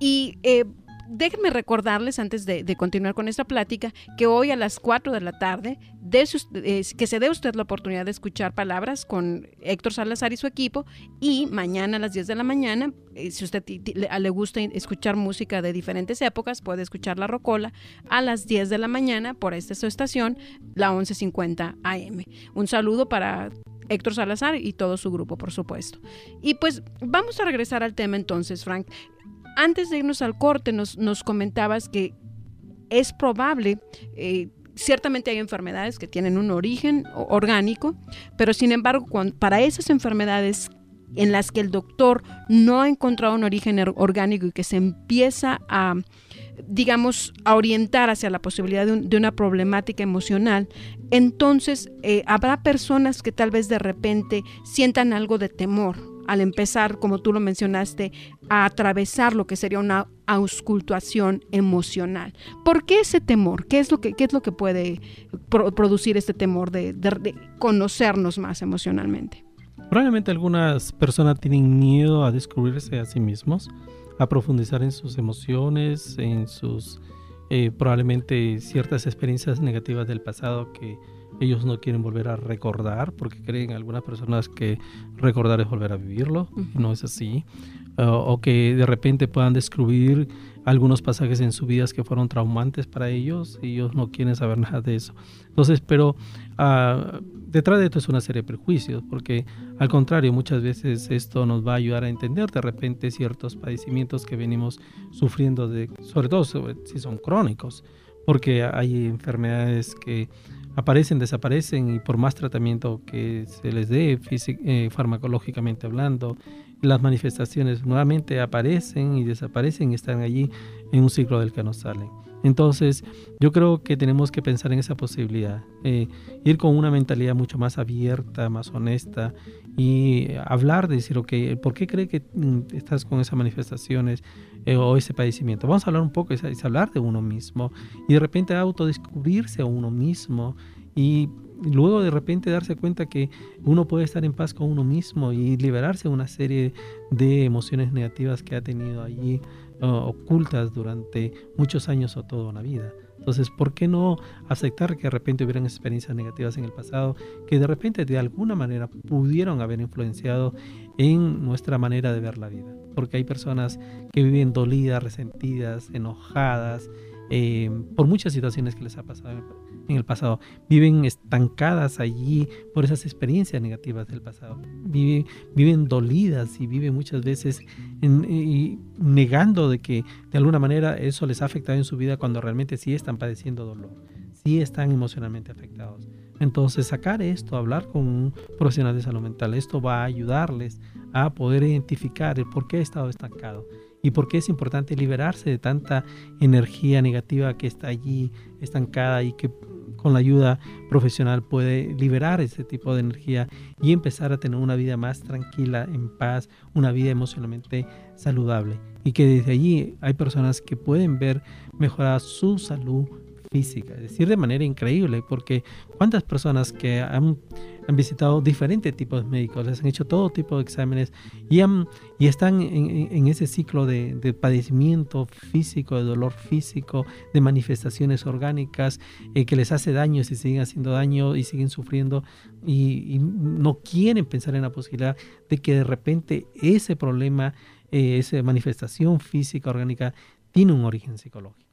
Y eh, déjenme recordarles antes de, continuar con esta plática que hoy a las 4 de la tarde que se dé usted la oportunidad de escuchar palabras con Héctor Salazar y su equipo y mañana a las 10 de la mañana, eh, si usted le, gusta escuchar música de diferentes épocas, puede escuchar La Rocola a las 10 de la mañana por esta estación, la 1150 AM. Un saludo para Héctor Salazar y todo su grupo, por supuesto. Y pues vamos a regresar al tema entonces, Frank antes de irnos al corte, nos, comentabas que es probable, eh, ciertamente hay enfermedades que tienen un origen orgánico, pero sin embargo, para esas enfermedades en las que el doctor no ha encontrado un origen orgánico y que se empieza a, digamos, a orientar hacia la posibilidad de, una problemática emocional, entonces eh, habrá personas que tal vez de repente sientan algo de temor al empezar, como tú lo mencionaste, a atravesar lo que sería una auscultación emocional. ¿Por qué ese temor? ¿Qué es lo que, es lo que puede producir este temor de, conocernos más emocionalmente? Probablemente algunas personas tienen miedo a descubrirse a sí mismos, a profundizar en sus emociones, en sus eh, probablemente ciertas experiencias negativas del pasado que ellos no quieren volver a recordar porque creen algunas personas que recordar es volver a vivirlo, no es así, o que de repente puedan descubrir algunos pasajes en su vida que fueron traumantes para ellos y ellos no quieren saber nada de eso. Entonces, pero uh, detrás de esto es una serie de prejuicios, porque al contrario, muchas veces esto nos va a ayudar a entender de repente ciertos padecimientos que venimos sufriendo, de, sobre todo si son crónicos, porque hay enfermedades que aparecen, desaparecen y por más tratamiento que se les dé eh, farmacológicamente hablando, las manifestaciones nuevamente aparecen y desaparecen y están allí en un ciclo del que no salen. Entonces, yo creo que tenemos que pensar en esa posibilidad, eh, ir con una mentalidad mucho más abierta, más honesta y hablar, de decir, ok, ¿por qué cree que mm, estás con esas manifestaciones eh, o ese padecimiento? Vamos a hablar un poco, es, es hablar de uno mismo y de repente autodescubrirse a uno mismo y luego de repente darse cuenta que uno puede estar en paz con uno mismo y liberarse de una serie de emociones negativas que ha tenido allí ocultas durante muchos años o toda una vida. Entonces, ¿por qué no aceptar que de repente hubieran experiencias negativas en el pasado que de repente de alguna manera pudieron haber influenciado en nuestra manera de ver la vida? Porque hay personas que viven dolidas, resentidas, enojadas, eh, por muchas situaciones que les ha pasado en el pasado. Viven estancadas allí por esas experiencias negativas del pasado. Viven, viven dolidas y viven muchas veces negando de que de alguna manera eso les ha afectado en su vida cuando realmente sí están padeciendo dolor, sí están emocionalmente afectados. Entonces sacar esto, hablar con un profesional de salud mental, esto va a ayudarles a poder identificar el por qué ha estado estancado y por qué es importante liberarse de tanta energía negativa que está allí estancada y que con la ayuda profesional puede liberar ese tipo de energía y empezar a tener una vida más tranquila, en paz, una vida emocionalmente saludable. Y que desde allí hay personas que pueden ver mejorar su salud física, es decir, de manera increíble, porque cuántas personas que han han visitado diferentes tipos de médicos, les han hecho todo tipo de exámenes y, y están en, ese ciclo de, padecimiento físico, de dolor físico, de manifestaciones orgánicas eh, que les hace daño se siguen haciendo daño y siguen sufriendo y, no quieren pensar en la posibilidad de que de repente ese problema, eh, esa manifestación física orgánica tiene un origen psicológico.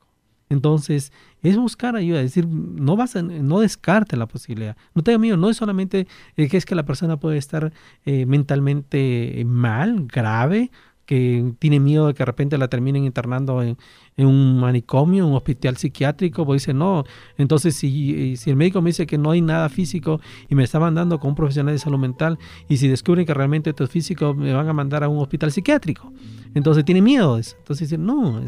Entonces, es buscar ayuda, es decir, no vas no descarte la posibilidad. No tenga miedo, no es solamente eh, que es que la persona puede estar eh, mentalmente mal, grave, que tiene miedo de que de repente la terminen internando en, un manicomio, un hospital psiquiátrico, pues dice, no, entonces si, si el médico me dice que no hay nada físico y me está mandando con un profesional de salud mental y si descubren que realmente esto es físico, me van a mandar a un hospital psiquiátrico. Entonces tiene miedo. Entonces dice, no,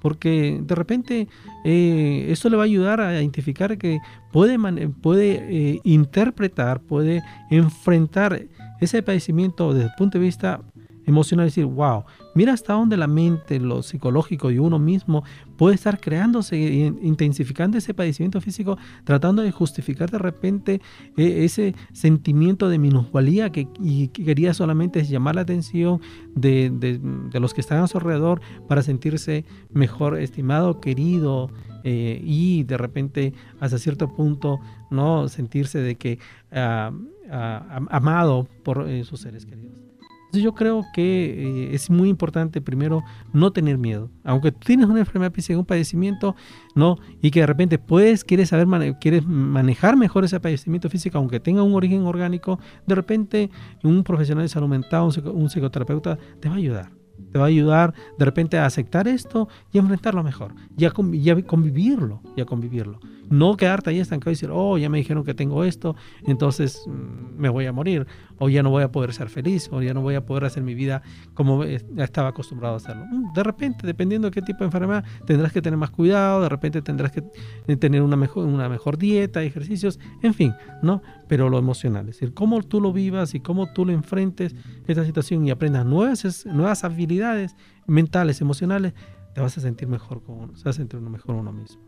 porque de repente eh, esto le va a ayudar a identificar que puede, puede eh, interpretar, puede enfrentar ese padecimiento desde el punto de vista emocional, decir, wow, mira hasta dónde la mente, lo psicológico y uno mismo puede estar creándose, intensificando ese padecimiento físico, tratando de justificar de repente eh, ese sentimiento de minusvalía que, quería solamente llamar la atención de, de, los que están a su alrededor para sentirse mejor estimado, querido. Eh, y de repente hasta cierto punto no sentirse de que ah, ah, amado por eh, sus seres queridos. Entonces yo creo que eh, es muy importante primero no tener miedo. Aunque tú tienes una enfermedad física, un padecimiento, no, y que de repente puedes, quieres saber, quieres manejar mejor ese padecimiento físico, aunque tenga un origen orgánico, de repente un profesional de salud mental, un, psicoterapeuta, te va a ayudar. Te va a ayudar de repente a aceptar esto y enfrentarlo mejor, y a, convivirlo, y a convivirlo. No quedarte ahí estancado y decir, oh, ya me dijeron que tengo esto, entonces mm, me voy a morir o ya no voy a poder ser feliz, o ya no voy a poder hacer mi vida como estaba acostumbrado a hacerlo. Mm, de repente, dependiendo de qué tipo de enfermedad, tendrás que tener más cuidado, de repente tendrás que eh, tener una mejor, una mejor dieta, ejercicios, en fin, ¿no? Pero lo emocional, es decir, cómo tú lo vivas y cómo tú lo enfrentes esta situación y aprendas nuevas, nuevas habilidades mentales, emocionales, te vas a sentir mejor con uno, se va a sentir mejor uno mismo.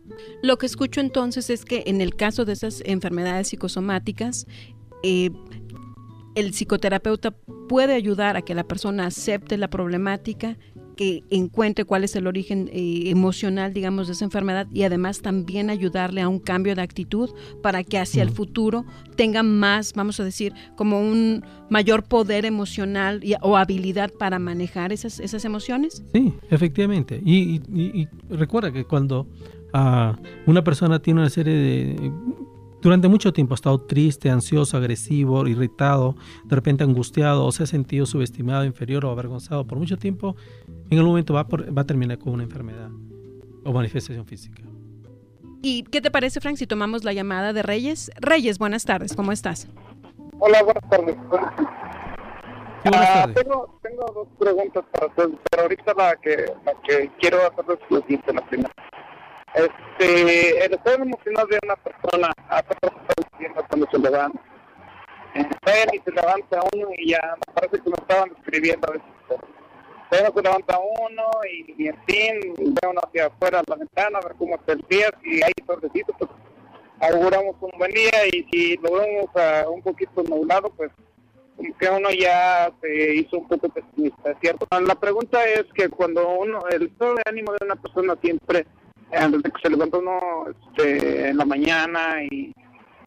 Lo que escucho entonces es que en el caso de esas enfermedades psicosomáticas, eh, el psicoterapeuta puede ayudar a que la persona acepte la problemática, que encuentre cuál es el origen eh, emocional, digamos, de esa enfermedad y además también ayudarle a un cambio de actitud para que hacia el futuro tenga más, vamos a decir, como un mayor poder emocional o habilidad para manejar esas, esas emociones. Sí, efectivamente. Y, recuerda que cuando ah, una persona tiene una serie de durante mucho tiempo ha estado triste, ansioso, agresivo, irritado, de repente angustiado o se ha sentido subestimado, inferior o avergonzado por mucho tiempo, en el momento va, va a terminar con una enfermedad o manifestación física. ¿Y qué te parece, Frank, si tomamos la llamada de Reyes? Reyes, buenas tardes, ¿cómo estás? Hola, buenas tardes. buenas ah, tardes. tengo, tengo, dos preguntas para hacer, pero ahorita la que, la que quiero hacer es la primera. Este, el estado emocional de una persona, a todos diciendo cuando se levanta. Eh, y se levanta uno y ya me parece que me estaban escribiendo a veces. Pero se levanta uno y, en fin, ve uno hacia afuera de la ventana a ver cómo está el día y ahí tordecito, pues auguramos un buen día y si lo vemos a un poquito nublado, pues como que uno ya se hizo un poco pesimista, ¿cierto? La pregunta es que cuando uno, el estado de ánimo de una persona siempre desde que se levanta uno este, en la mañana y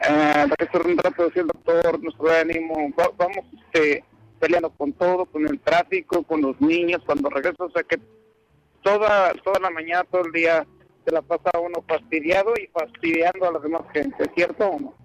eh, un rato el doctor, nuestro ánimo, vamos este, peleando con todo, con el tráfico, con los niños, cuando regresa, o sea que toda, toda la mañana, todo el día se la pasa uno fastidiado y fastidiando a la demás gente, ¿cierto o no?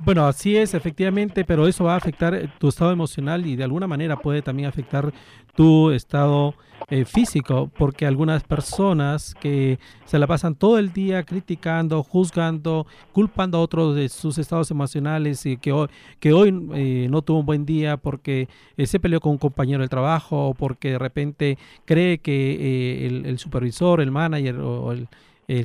Bueno, así es, efectivamente, pero eso va a afectar eh, tu estado emocional y de alguna manera puede también afectar tu estado eh, físico, porque algunas personas que se la pasan todo el día criticando, juzgando, culpando a otros de sus estados emocionales y que hoy, que hoy eh, no tuvo un buen día porque se peleó con un compañero del trabajo o porque de repente cree que el, supervisor, el manager o el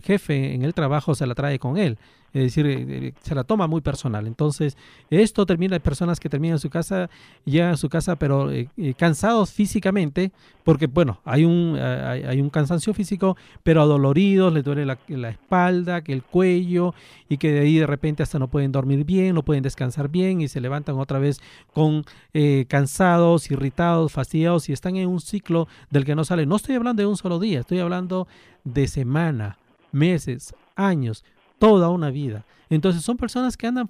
jefe en el trabajo se la trae con él es decir, eh, eh, se la toma muy personal. Entonces, esto termina, hay personas que terminan su casa, llegan a su casa, pero eh, cansados físicamente, porque, bueno, hay un, hay, un cansancio físico, pero adoloridos, les duele la, la, espalda, que el cuello, y que de ahí de repente hasta no pueden dormir bien, no pueden descansar bien, y se levantan otra vez con cansados, irritados, fastidiados, y están en un ciclo del que no salen. No estoy hablando de un solo día, estoy hablando de semana, meses, años toda una vida. Entonces son personas que andan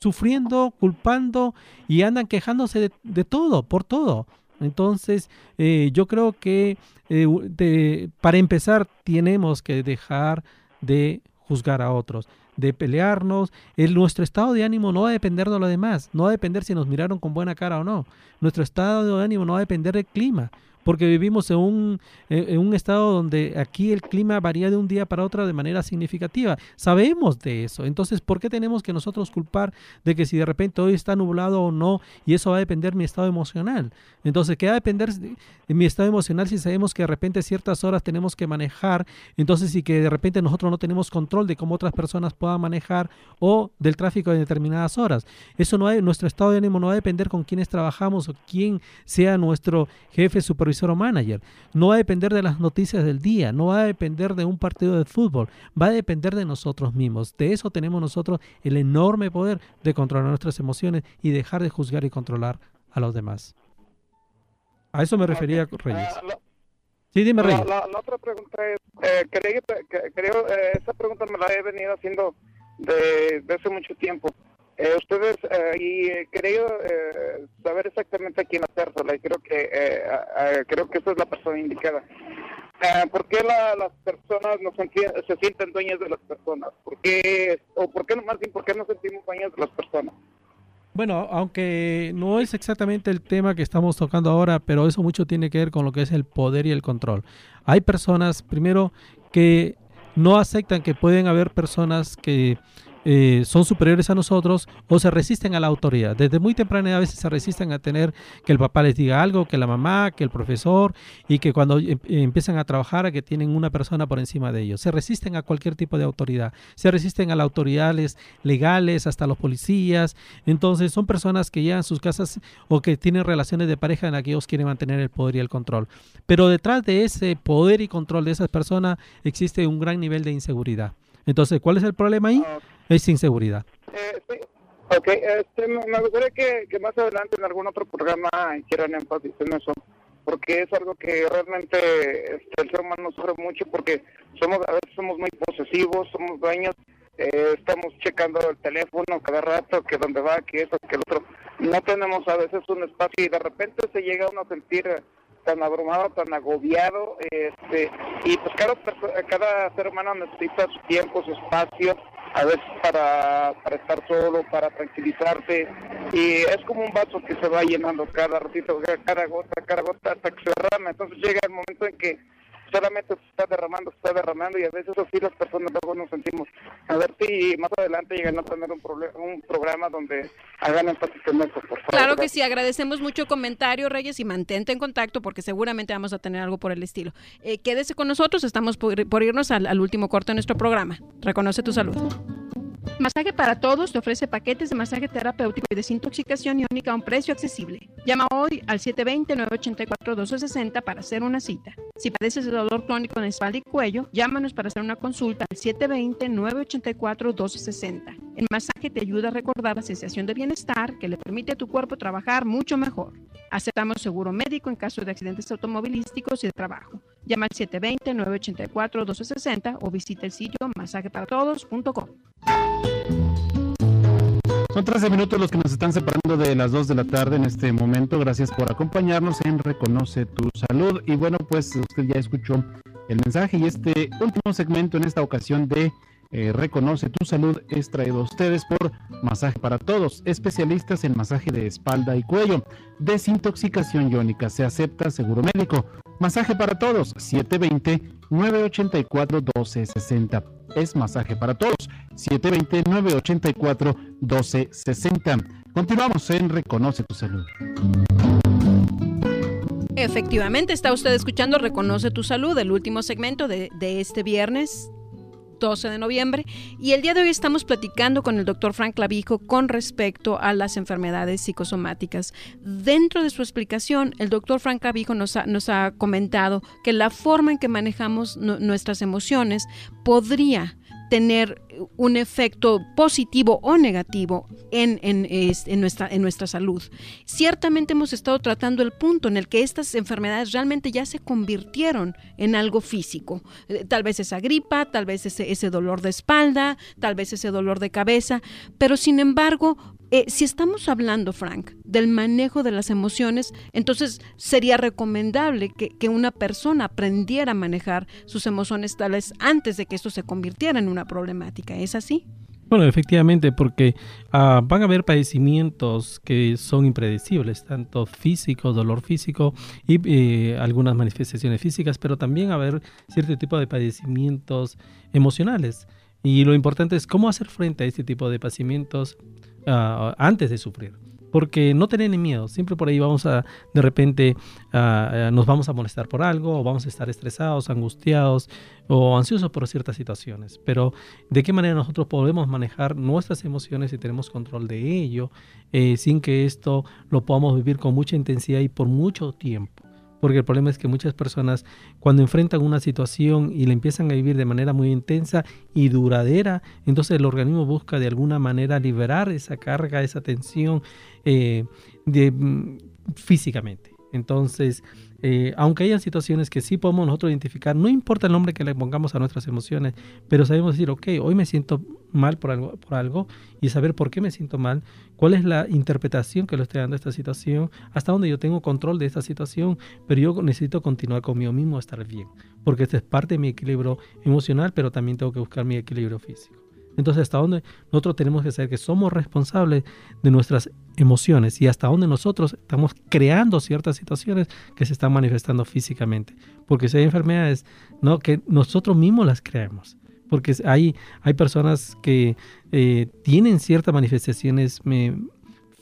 sufriendo, culpando y andan quejándose de, todo, por todo. Entonces, eh, yo creo que eh, para empezar tenemos que dejar de juzgar a otros, de pelearnos. El, nuestro estado de ánimo no va a depender de lo demás, no va a depender si nos miraron con buena cara o no. Nuestro estado de ánimo no va a depender del clima porque vivimos en un, en un estado donde aquí el clima varía de un día para otro de manera significativa. Sabemos de eso. Entonces, ¿por qué tenemos que nosotros culpar de que si de repente hoy está nublado o no? Y eso va a depender de mi estado emocional. Entonces, ¿qué va a depender de mi estado emocional si sabemos que de repente ciertas horas tenemos que manejar? Entonces, si que de repente nosotros no tenemos control de cómo otras personas puedan manejar o del tráfico en determinadas horas. Eso no hay, nuestro estado de ánimo no va a depender con quiénes trabajamos o quién sea nuestro jefe, supervisor o manager. No va a depender de las noticias del día, no va a depender de un partido de fútbol, va a depender de nosotros mismos. De eso tenemos nosotros el enorme poder de controlar nuestras emociones y dejar de juzgar y controlar a los demás. A eso me refería, Reyes. Ah, Sí, dime, Reyes. La, la, otra pregunta es, eh, creo, que- creo eh, esa pregunta me la he venido haciendo de, de hace mucho tiempo. Eh, ustedes, eh, y eh, quería eh, saber exactamente a quién hacérsela, y creo que, eh, creo que esa es la persona indicada. Eh, ¿Por qué la- las personas no se sienten dueñas de las personas? ¿Por qué, o por qué, más bien, por qué no sentimos dueñas de las personas? Bueno, aunque no es exactamente el tema que estamos tocando ahora, pero eso mucho tiene que ver con lo que es el poder y el control. Hay personas, primero, que no aceptan que pueden haber personas que eh, son superiores a nosotros o se resisten a la autoridad. Desde muy temprana edad a veces se resisten a tener que el papá les diga algo, que la mamá, que el profesor y que cuando em- empiezan a trabajar a que tienen una persona por encima de ellos. Se resisten a cualquier tipo de autoridad. Se resisten a las autoridades legales, hasta los policías. Entonces son personas que llegan a sus casas o que tienen relaciones de pareja en las que ellos quieren mantener el poder y el control. Pero detrás de ese poder y control de esas personas existe un gran nivel de inseguridad. Entonces, ¿cuál es el problema ahí? Ah, Es inseguridad. Eh, sí. Ok, este, me gustaría que, que más adelante en algún otro programa hicieran énfasis en eso, porque es algo que realmente este, el ser humano sufre mucho porque somos a veces somos muy posesivos, somos dueños, eh, estamos checando el teléfono cada rato, que dónde va, que eso, que el otro. No tenemos a veces un espacio y de repente se llega uno a sentir tan abrumado, tan agobiado, este, y pues cada, cada ser humano necesita su tiempo, su espacio, a veces para, para estar solo, para tranquilizarse, y es como un vaso que se va llenando cada ratito, cada gota, cada gota hasta que se derrama, entonces llega el momento en que solamente se está derramando, se está derramando y a veces así las personas luego nos sentimos. A ver si más adelante llegan a tener un, un programa donde hagan énfasis en eso, por favor. Claro que sí, agradecemos mucho el comentario, Reyes, y mantente en contacto porque seguramente vamos a tener algo por el estilo. Eh, quédese con nosotros, estamos por, por irnos al, al último corte de nuestro programa. Reconoce tu salud. Masaje para Todos te ofrece paquetes de masaje terapéutico y desintoxicación iónica a un precio accesible. Llama hoy al 720-984-1260 para hacer una cita. Si padeces de dolor crónico en espalda y cuello, llámanos para hacer una consulta al 720-984-1260. El masaje te ayuda a recordar la sensación de bienestar que le permite a tu cuerpo trabajar mucho mejor. Aceptamos seguro médico en caso de accidentes automovilísticos y de trabajo. Llama al 720-984-1260 o visita el sitio masajeparatodos.com. Son 13 minutos los que nos están separando de las 2 de la tarde en este momento. Gracias por acompañarnos en Reconoce tu Salud. Y bueno, pues usted ya escuchó el mensaje y este último segmento en esta ocasión de eh, Reconoce tu Salud es traído a ustedes por Masaje para Todos, especialistas en masaje de espalda y cuello. Desintoxicación iónica, se acepta seguro médico. Masaje para Todos, 720-984-1260. Es Masaje para Todos, 720-984-1260. Continuamos en Reconoce tu Salud. Efectivamente, está usted escuchando Reconoce tu Salud, el último segmento de, de este viernes 12 de noviembre. Y el día de hoy estamos platicando con el doctor Frank Clavijo con respecto a las enfermedades psicosomáticas. Dentro de su explicación, el doctor Frank Clavijo nos ha, comentado que la forma en que manejamos nu- nuestras emociones podría tener un efecto positivo o negativo en, en, en nuestra, en nuestra salud. Ciertamente hemos estado tratando el punto en el que estas enfermedades realmente ya se convirtieron en algo físico. Eh, Tal vez esa gripa, tal vez ese, ese dolor de espalda, tal vez ese dolor de cabeza, pero sin embargo, eh, si estamos hablando, Frank, del manejo de las emociones, entonces sería recomendable que, que una persona aprendiera a manejar sus emociones tales antes de que esto se convirtiera en una problemática. ¿Es así? Bueno, efectivamente, porque ah, van a haber padecimientos que son impredecibles, tanto físico, dolor físico y eh, algunas manifestaciones físicas, pero también va a haber cierto tipo de padecimientos emocionales. Y lo importante es cómo hacer frente a este tipo de padecimientos ah, antes de sufrir. Porque no tener miedo, siempre por ahí vamos a, de repente, nos vamos a molestar por algo, o vamos a estar estresados, angustiados o ansiosos por ciertas situaciones, pero de qué manera nosotros podemos manejar nuestras emociones y tenemos control de ello, eh, sin que esto lo podamos vivir con mucha intensidad y por mucho tiempo porque el problema es que muchas personas cuando enfrentan una situación y la empiezan a vivir de manera muy intensa y duradera, entonces el organismo busca de alguna manera liberar esa carga, esa tensión eh, de, mm, físicamente. Entonces, eh, aunque hayan situaciones que sí podemos nosotros identificar, no importa el nombre que le pongamos a nuestras emociones, pero sabemos decir, ok, hoy me siento mal por algo, por algo y saber por qué me siento mal, cuál es la interpretación que le estoy dando a esta situación, hasta dónde yo tengo control de esta situación, pero yo necesito continuar conmigo mismo, estar bien, porque esta es parte de mi equilibrio emocional, pero también tengo que buscar mi equilibrio físico. Entonces, hasta dónde nosotros tenemos que saber que somos responsables de nuestras emociones y hasta dónde nosotros estamos creando ciertas situaciones que se están manifestando físicamente. Porque si hay enfermedades, ¿no? que nosotros mismos las creamos. Porque hay, hay personas que eh, tienen ciertas manifestaciones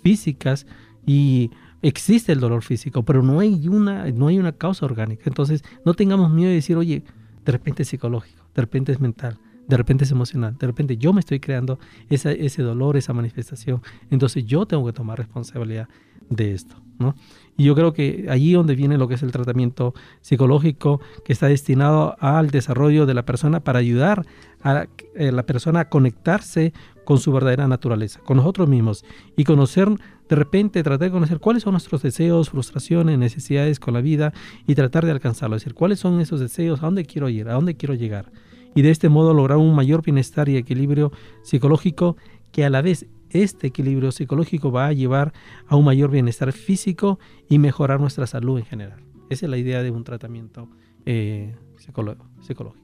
físicas y existe el dolor físico, pero no hay, una, no hay una causa orgánica. Entonces, no tengamos miedo de decir, oye, de repente es psicológico, de repente es mental de repente es emocional, de repente yo me estoy creando ese dolor, esa manifestación, entonces yo tengo que tomar responsabilidad de esto, ¿no? Y yo creo que allí donde viene lo que es el tratamiento psicológico que está destinado al desarrollo de la persona para ayudar a eh, la persona a conectarse con su verdadera naturaleza, con nosotros mismos y conocer, de repente tratar de conocer cuáles son nuestros deseos, frustraciones, necesidades con la vida y tratar de alcanzarlo, es decir, cuáles son esos deseos, a dónde quiero ir, a dónde quiero llegar y de este modo lograr un mayor bienestar y equilibrio psicológico que a la vez este equilibrio psicológico va a llevar a un mayor bienestar físico y mejorar nuestra salud en general. Esa es la idea de un tratamiento eh, psicológico.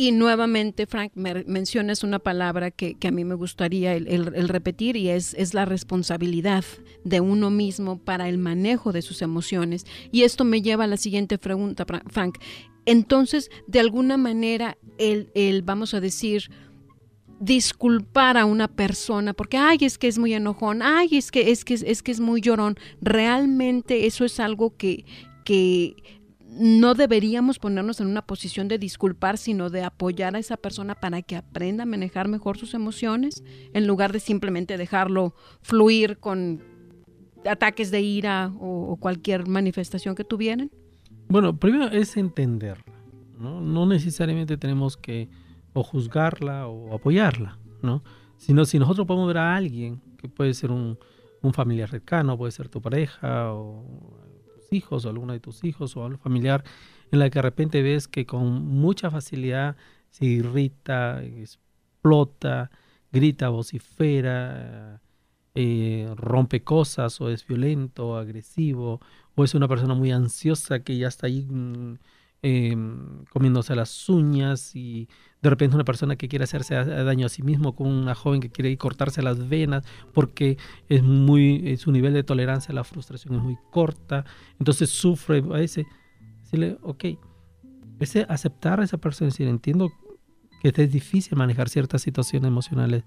Y nuevamente, Frank, mencionas una palabra que, a mí me gustaría el, repetir y es, es, la responsabilidad de uno mismo para el manejo de sus emociones. Y esto me lleva a la siguiente pregunta, Frank. Entonces, de alguna manera, el, el, vamos a decir, disculpar a una persona porque ay es que es muy enojón ay es que es que es que es muy llorón realmente eso es algo que que no deberíamos ponernos en una posición de disculpar, sino de apoyar a esa persona para que aprenda a manejar mejor sus emociones, en lugar de simplemente dejarlo fluir con ataques de ira o, cualquier manifestación que tuvieran. Bueno, primero es entenderla, ¿no? No necesariamente tenemos que o juzgarla o apoyarla, ¿no? Sino si nosotros podemos ver a alguien, que puede ser un, un familiar cercano, puede ser tu pareja o hijos o alguno de tus hijos o algo familiar, en la que de repente ves que con mucha facilidad se irrita, explota, grita, vocifera, eh, rompe cosas o es violento, agresivo o es una persona muy ansiosa que ya está ahí em, comiéndose las uñas y de repente una persona que quiere hacerse daño a sí mismo con una joven que quiere cortarse las venas porque es muy su nivel de tolerancia a la frustración es muy corta entonces sufre a ese decirle ok ese aceptar a esa persona decir entiendo que es difícil manejar ciertas situaciones emocionales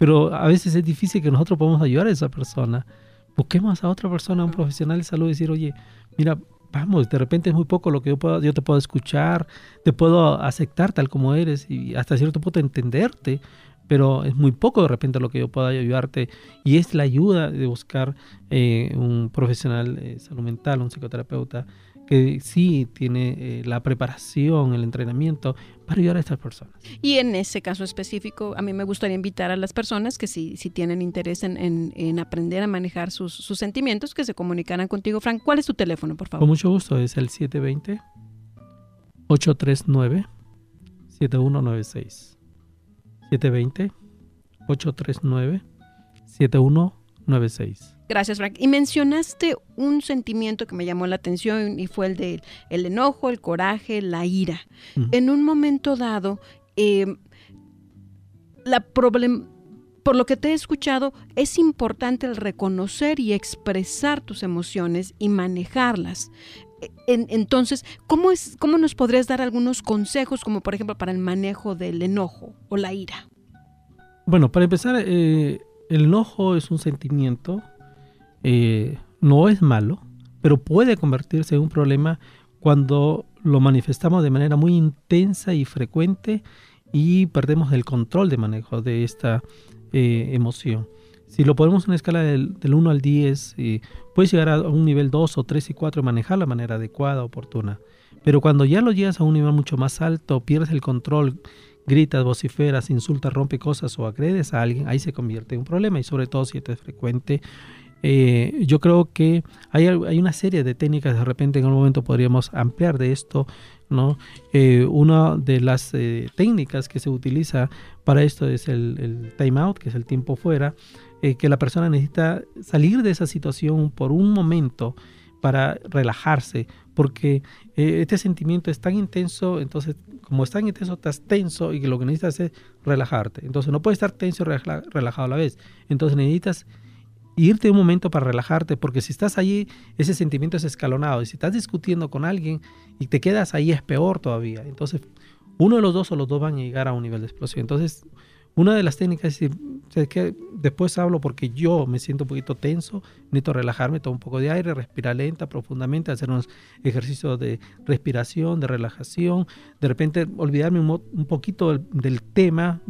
pero a veces es difícil que nosotros podamos ayudar a esa persona. Busquemos a otra persona, a un profesional de salud, y decir, oye, mira, vamos, de repente es muy poco lo que yo, puedo, yo te puedo escuchar, te puedo aceptar tal como eres y hasta cierto punto entenderte, pero es muy poco de repente lo que yo pueda ayudarte. Y es la ayuda de buscar eh, un profesional de salud mental, un psicoterapeuta que sí tiene eh, la preparación, el entrenamiento para ayudar a estas personas. Y en ese caso específico, a mí me gustaría invitar a las personas que si, si tienen interés en, en, aprender a manejar sus, sus, sentimientos, que se comunicaran contigo. Frank, ¿cuál es tu teléfono, por favor? Con mucho gusto, es el 720-839-7196. 720-839-7196. Gracias, Frank. Y mencionaste un sentimiento que me llamó la atención y fue el de el enojo, el coraje, la ira. En un momento dado, eh, la problem por lo que te he escuchado, es importante el reconocer y expresar tus emociones y manejarlas. E, entonces, ¿cómo, es, ¿cómo nos podrías dar algunos consejos, como por ejemplo para el manejo del enojo o la ira? Bueno, para empezar, eh, el enojo es un sentimiento, eh, no es malo, pero puede convertirse en un problema cuando lo manifestamos de manera muy intensa y frecuente y perdemos el control de manejo de esta eh, emoción. Si lo ponemos en una escala del, 1 al 10, eh, puedes llegar a un nivel 2 o 3 y 4 y manejar la manera adecuada, oportuna. Pero cuando ya lo llegas a un nivel mucho más alto, pierdes el control, gritas, vociferas, insultas, rompe cosas o agredes a alguien, ahí se convierte en un problema y sobre todo si esto es frecuente. Eh, yo creo que hay, hay, una serie de técnicas, de repente en algún momento podríamos ampliar de esto, ¿no? Eh, una de las eh, técnicas que se utiliza para esto es el, el time out, que es el tiempo fuera, que la persona necesita salir de esa situación por un momento para relajarse, porque este sentimiento es tan intenso, entonces como es tan intenso, estás tenso y lo que necesitas es relajarte. Entonces no puedes estar tenso y relajado a la vez. Entonces necesitas irte un momento para relajarte, porque si estás allí, ese sentimiento es escalonado. Y si estás discutiendo con alguien y te quedas ahí, es peor todavía. Entonces, uno de los dos o los dos van a llegar a un nivel de explosión. Entonces, una de las técnicas es que después hablo porque yo me siento un poquito tenso, necesito relajarme, tomo un poco de aire, respirar lenta, profundamente, hacer unos ejercicios de respiración, de relajación, de repente olvidarme un, poquito del, tema,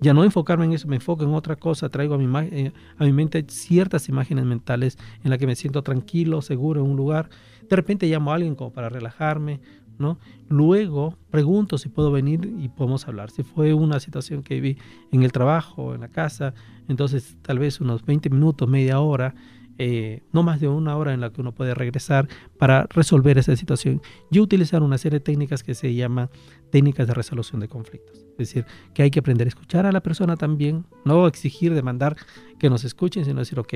ya no enfocarme en eso, me enfoco en otra cosa, traigo a mi, eh, a mi mente ciertas imágenes mentales en las que me siento tranquilo, seguro en un lugar, de repente llamo a alguien como para relajarme, Luego pregunto si puedo venir y podemos hablar. Si fue una situación que vi en el trabajo, en la casa, entonces tal vez unos 20 minutos, media hora, eh, no más de una hora en la que uno puede regresar para resolver esa situación. Yo utilizar una serie de técnicas que se llaman técnicas de resolución de conflictos. Es decir, que hay que aprender a escuchar a la persona también, no exigir, demandar que nos escuchen, sino decir, ok,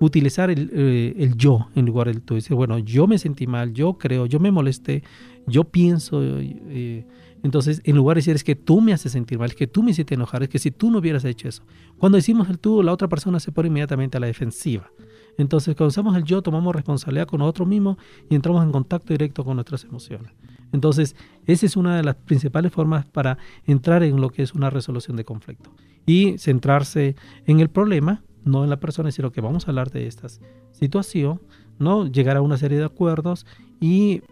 utilizar el, eh, yo en lugar del tú. Decir, bueno, yo me sentí mal, yo creo, yo me molesté, yo pienso. Eh, entonces, en lugar de decir es que tú me haces sentir mal, es que tú me hiciste enojar, es que si tú no hubieras hecho eso. Cuando decimos el tú, la otra persona se pone inmediatamente a la defensiva. Entonces, cuando usamos el yo, tomamos responsabilidad con nosotros mismos y entramos en contacto directo con nuestras emociones. Entonces, esa es una de las principales formas para entrar en lo que es una resolución de conflicto. Y centrarse en el problema, no en la persona, sino que vamos a hablar de esta situación, ¿no? llegar a una serie de acuerdos y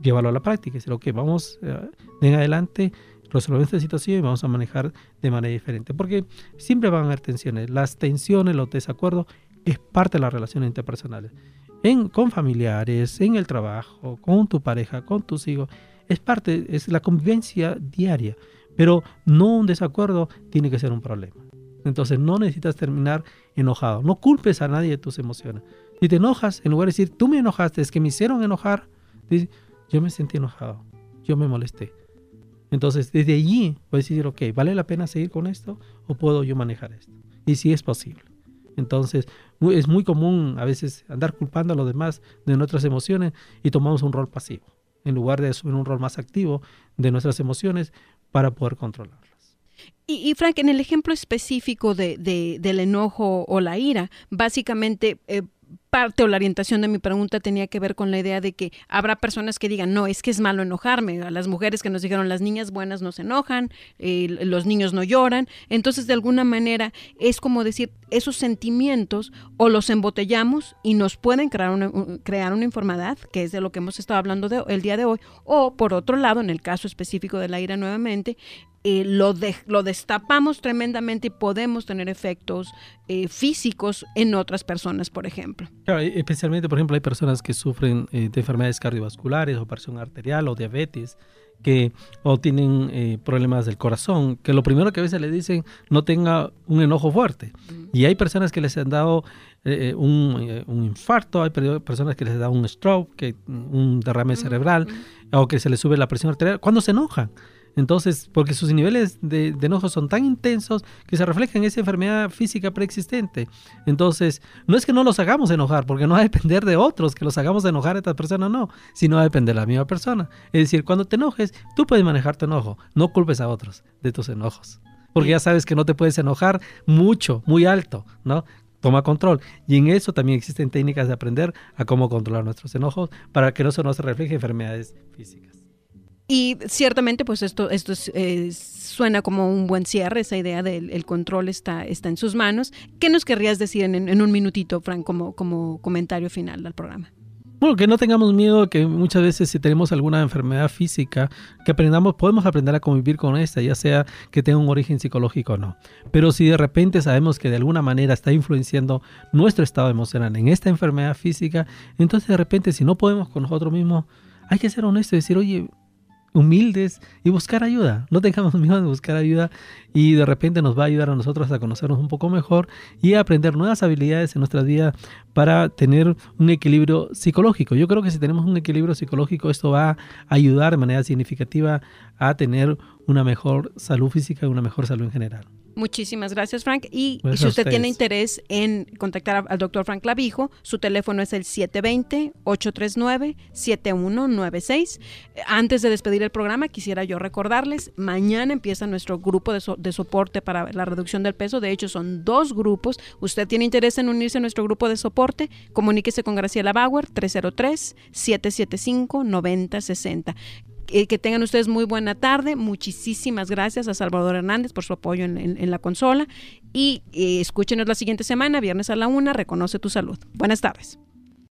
llevarlo a la práctica. Es decir, que vamos eh, en adelante, resolver esta situación y vamos a manejar de manera diferente. Porque siempre van a haber tensiones. Las tensiones, los desacuerdos, es parte de las relaciones interpersonales. En, con familiares, en el trabajo, con tu pareja, con tus hijos. Es parte, es la convivencia diaria. Pero no un desacuerdo tiene que ser un problema. Entonces no necesitas terminar enojado. No culpes a nadie de tus emociones. Si te enojas, en lugar de decir, tú me enojaste, es que me hicieron enojar, yo me sentí enojado, yo me molesté. Entonces, desde allí puedes decir, ok, ¿vale la pena seguir con esto o puedo yo manejar esto? Y si es posible. Entonces, es muy común a veces andar culpando a los demás de nuestras emociones y tomamos un rol pasivo, en lugar de asumir un rol más activo de nuestras emociones para poder controlarlas. Y, Frank, en el ejemplo específico de, del enojo o la ira, básicamente eh, parte o la orientación de mi pregunta tenía que ver con la idea de que habrá personas que digan, no, es que es malo enojarme. A las mujeres que nos dijeron, las niñas buenas no se enojan, eh, los niños no lloran. Entonces, de alguna manera, es como decir, esos sentimientos o los embotellamos y nos pueden crear una, crear una enfermedad, que es de lo que hemos estado hablando el día de hoy. O, por otro lado, en el caso específico de la ira nuevamente, eh, lo, lo destapamos tremendamente y podemos tener efectos eh, físicos en otras personas, por ejemplo. Claro, especialmente, por ejemplo, hay personas que sufren eh, de enfermedades cardiovasculares o presión arterial o diabetes que o tienen problemas del corazón, que lo primero que a veces le dicen no tenga un enojo fuerte. Y hay personas que les han dado un, un, infarto, hay personas que les han dado un stroke, que, un derrame cerebral, o que se les sube la presión arterial cuando se enojan. Entonces, porque sus niveles de, enojo son tan intensos que se reflejan en esa enfermedad física preexistente. Entonces, no es que no los hagamos enojar, porque no va a depender de otros que los hagamos enojar a esta persona, no, sino va a depender de la misma persona. Es decir, cuando te enojes, tú puedes manejar tu enojo, no culpes a otros de tus enojos. porque ya sabes que no te puedes enojar mucho, muy alto, ¿no? Toma control. Y en eso también existen técnicas de aprender a cómo controlar nuestros enojos para que no se nos refleje enfermedades físicas. Y ciertamente, pues esto, esto suena como un buen cierre, esa idea del control está, está en sus manos. ¿Qué nos querrías decir en, en un minutito, Frank, como, como comentario final del programa? Bueno, que no tengamos miedo que muchas veces si tenemos alguna enfermedad física, que aprendamos, podemos aprender a convivir con esta, ya sea que tenga un origen psicológico o no. Pero si de repente sabemos que de alguna manera está influenciando nuestro estado emocional en esta enfermedad física, entonces de repente si no podemos con nosotros mismos, hay que ser honesto y decir, oye, humildes y buscar ayuda. No tengamos miedo de buscar ayuda y de repente nos va a ayudar a nosotros a conocernos un poco mejor y a aprender nuevas habilidades en nuestra vida para tener un equilibrio psicológico. Yo creo que si tenemos un equilibrio psicológico esto va a ayudar de manera significativa a tener una mejor salud física y una mejor salud en general. Muchísimas gracias, Frank. Y, si usted tiene interés en contactar al doctor Frank Clavijo, su teléfono es el 720-839-7196. Antes de despedir el programa, quisiera yo recordarles, mañana empieza nuestro grupo de, de, soporte para la reducción del peso. De hecho, son dos grupos. Usted tiene interés en unirse a nuestro grupo de soporte, comuníquese con Graciela Bauer, 303-775-9060 que tengan ustedes muy buena tarde. Muchísimas gracias a Salvador Hernández por su apoyo en, la consola. Y, y escúchenos la siguiente semana, viernes a la una, Reconoce tu salud. Buenas tardes.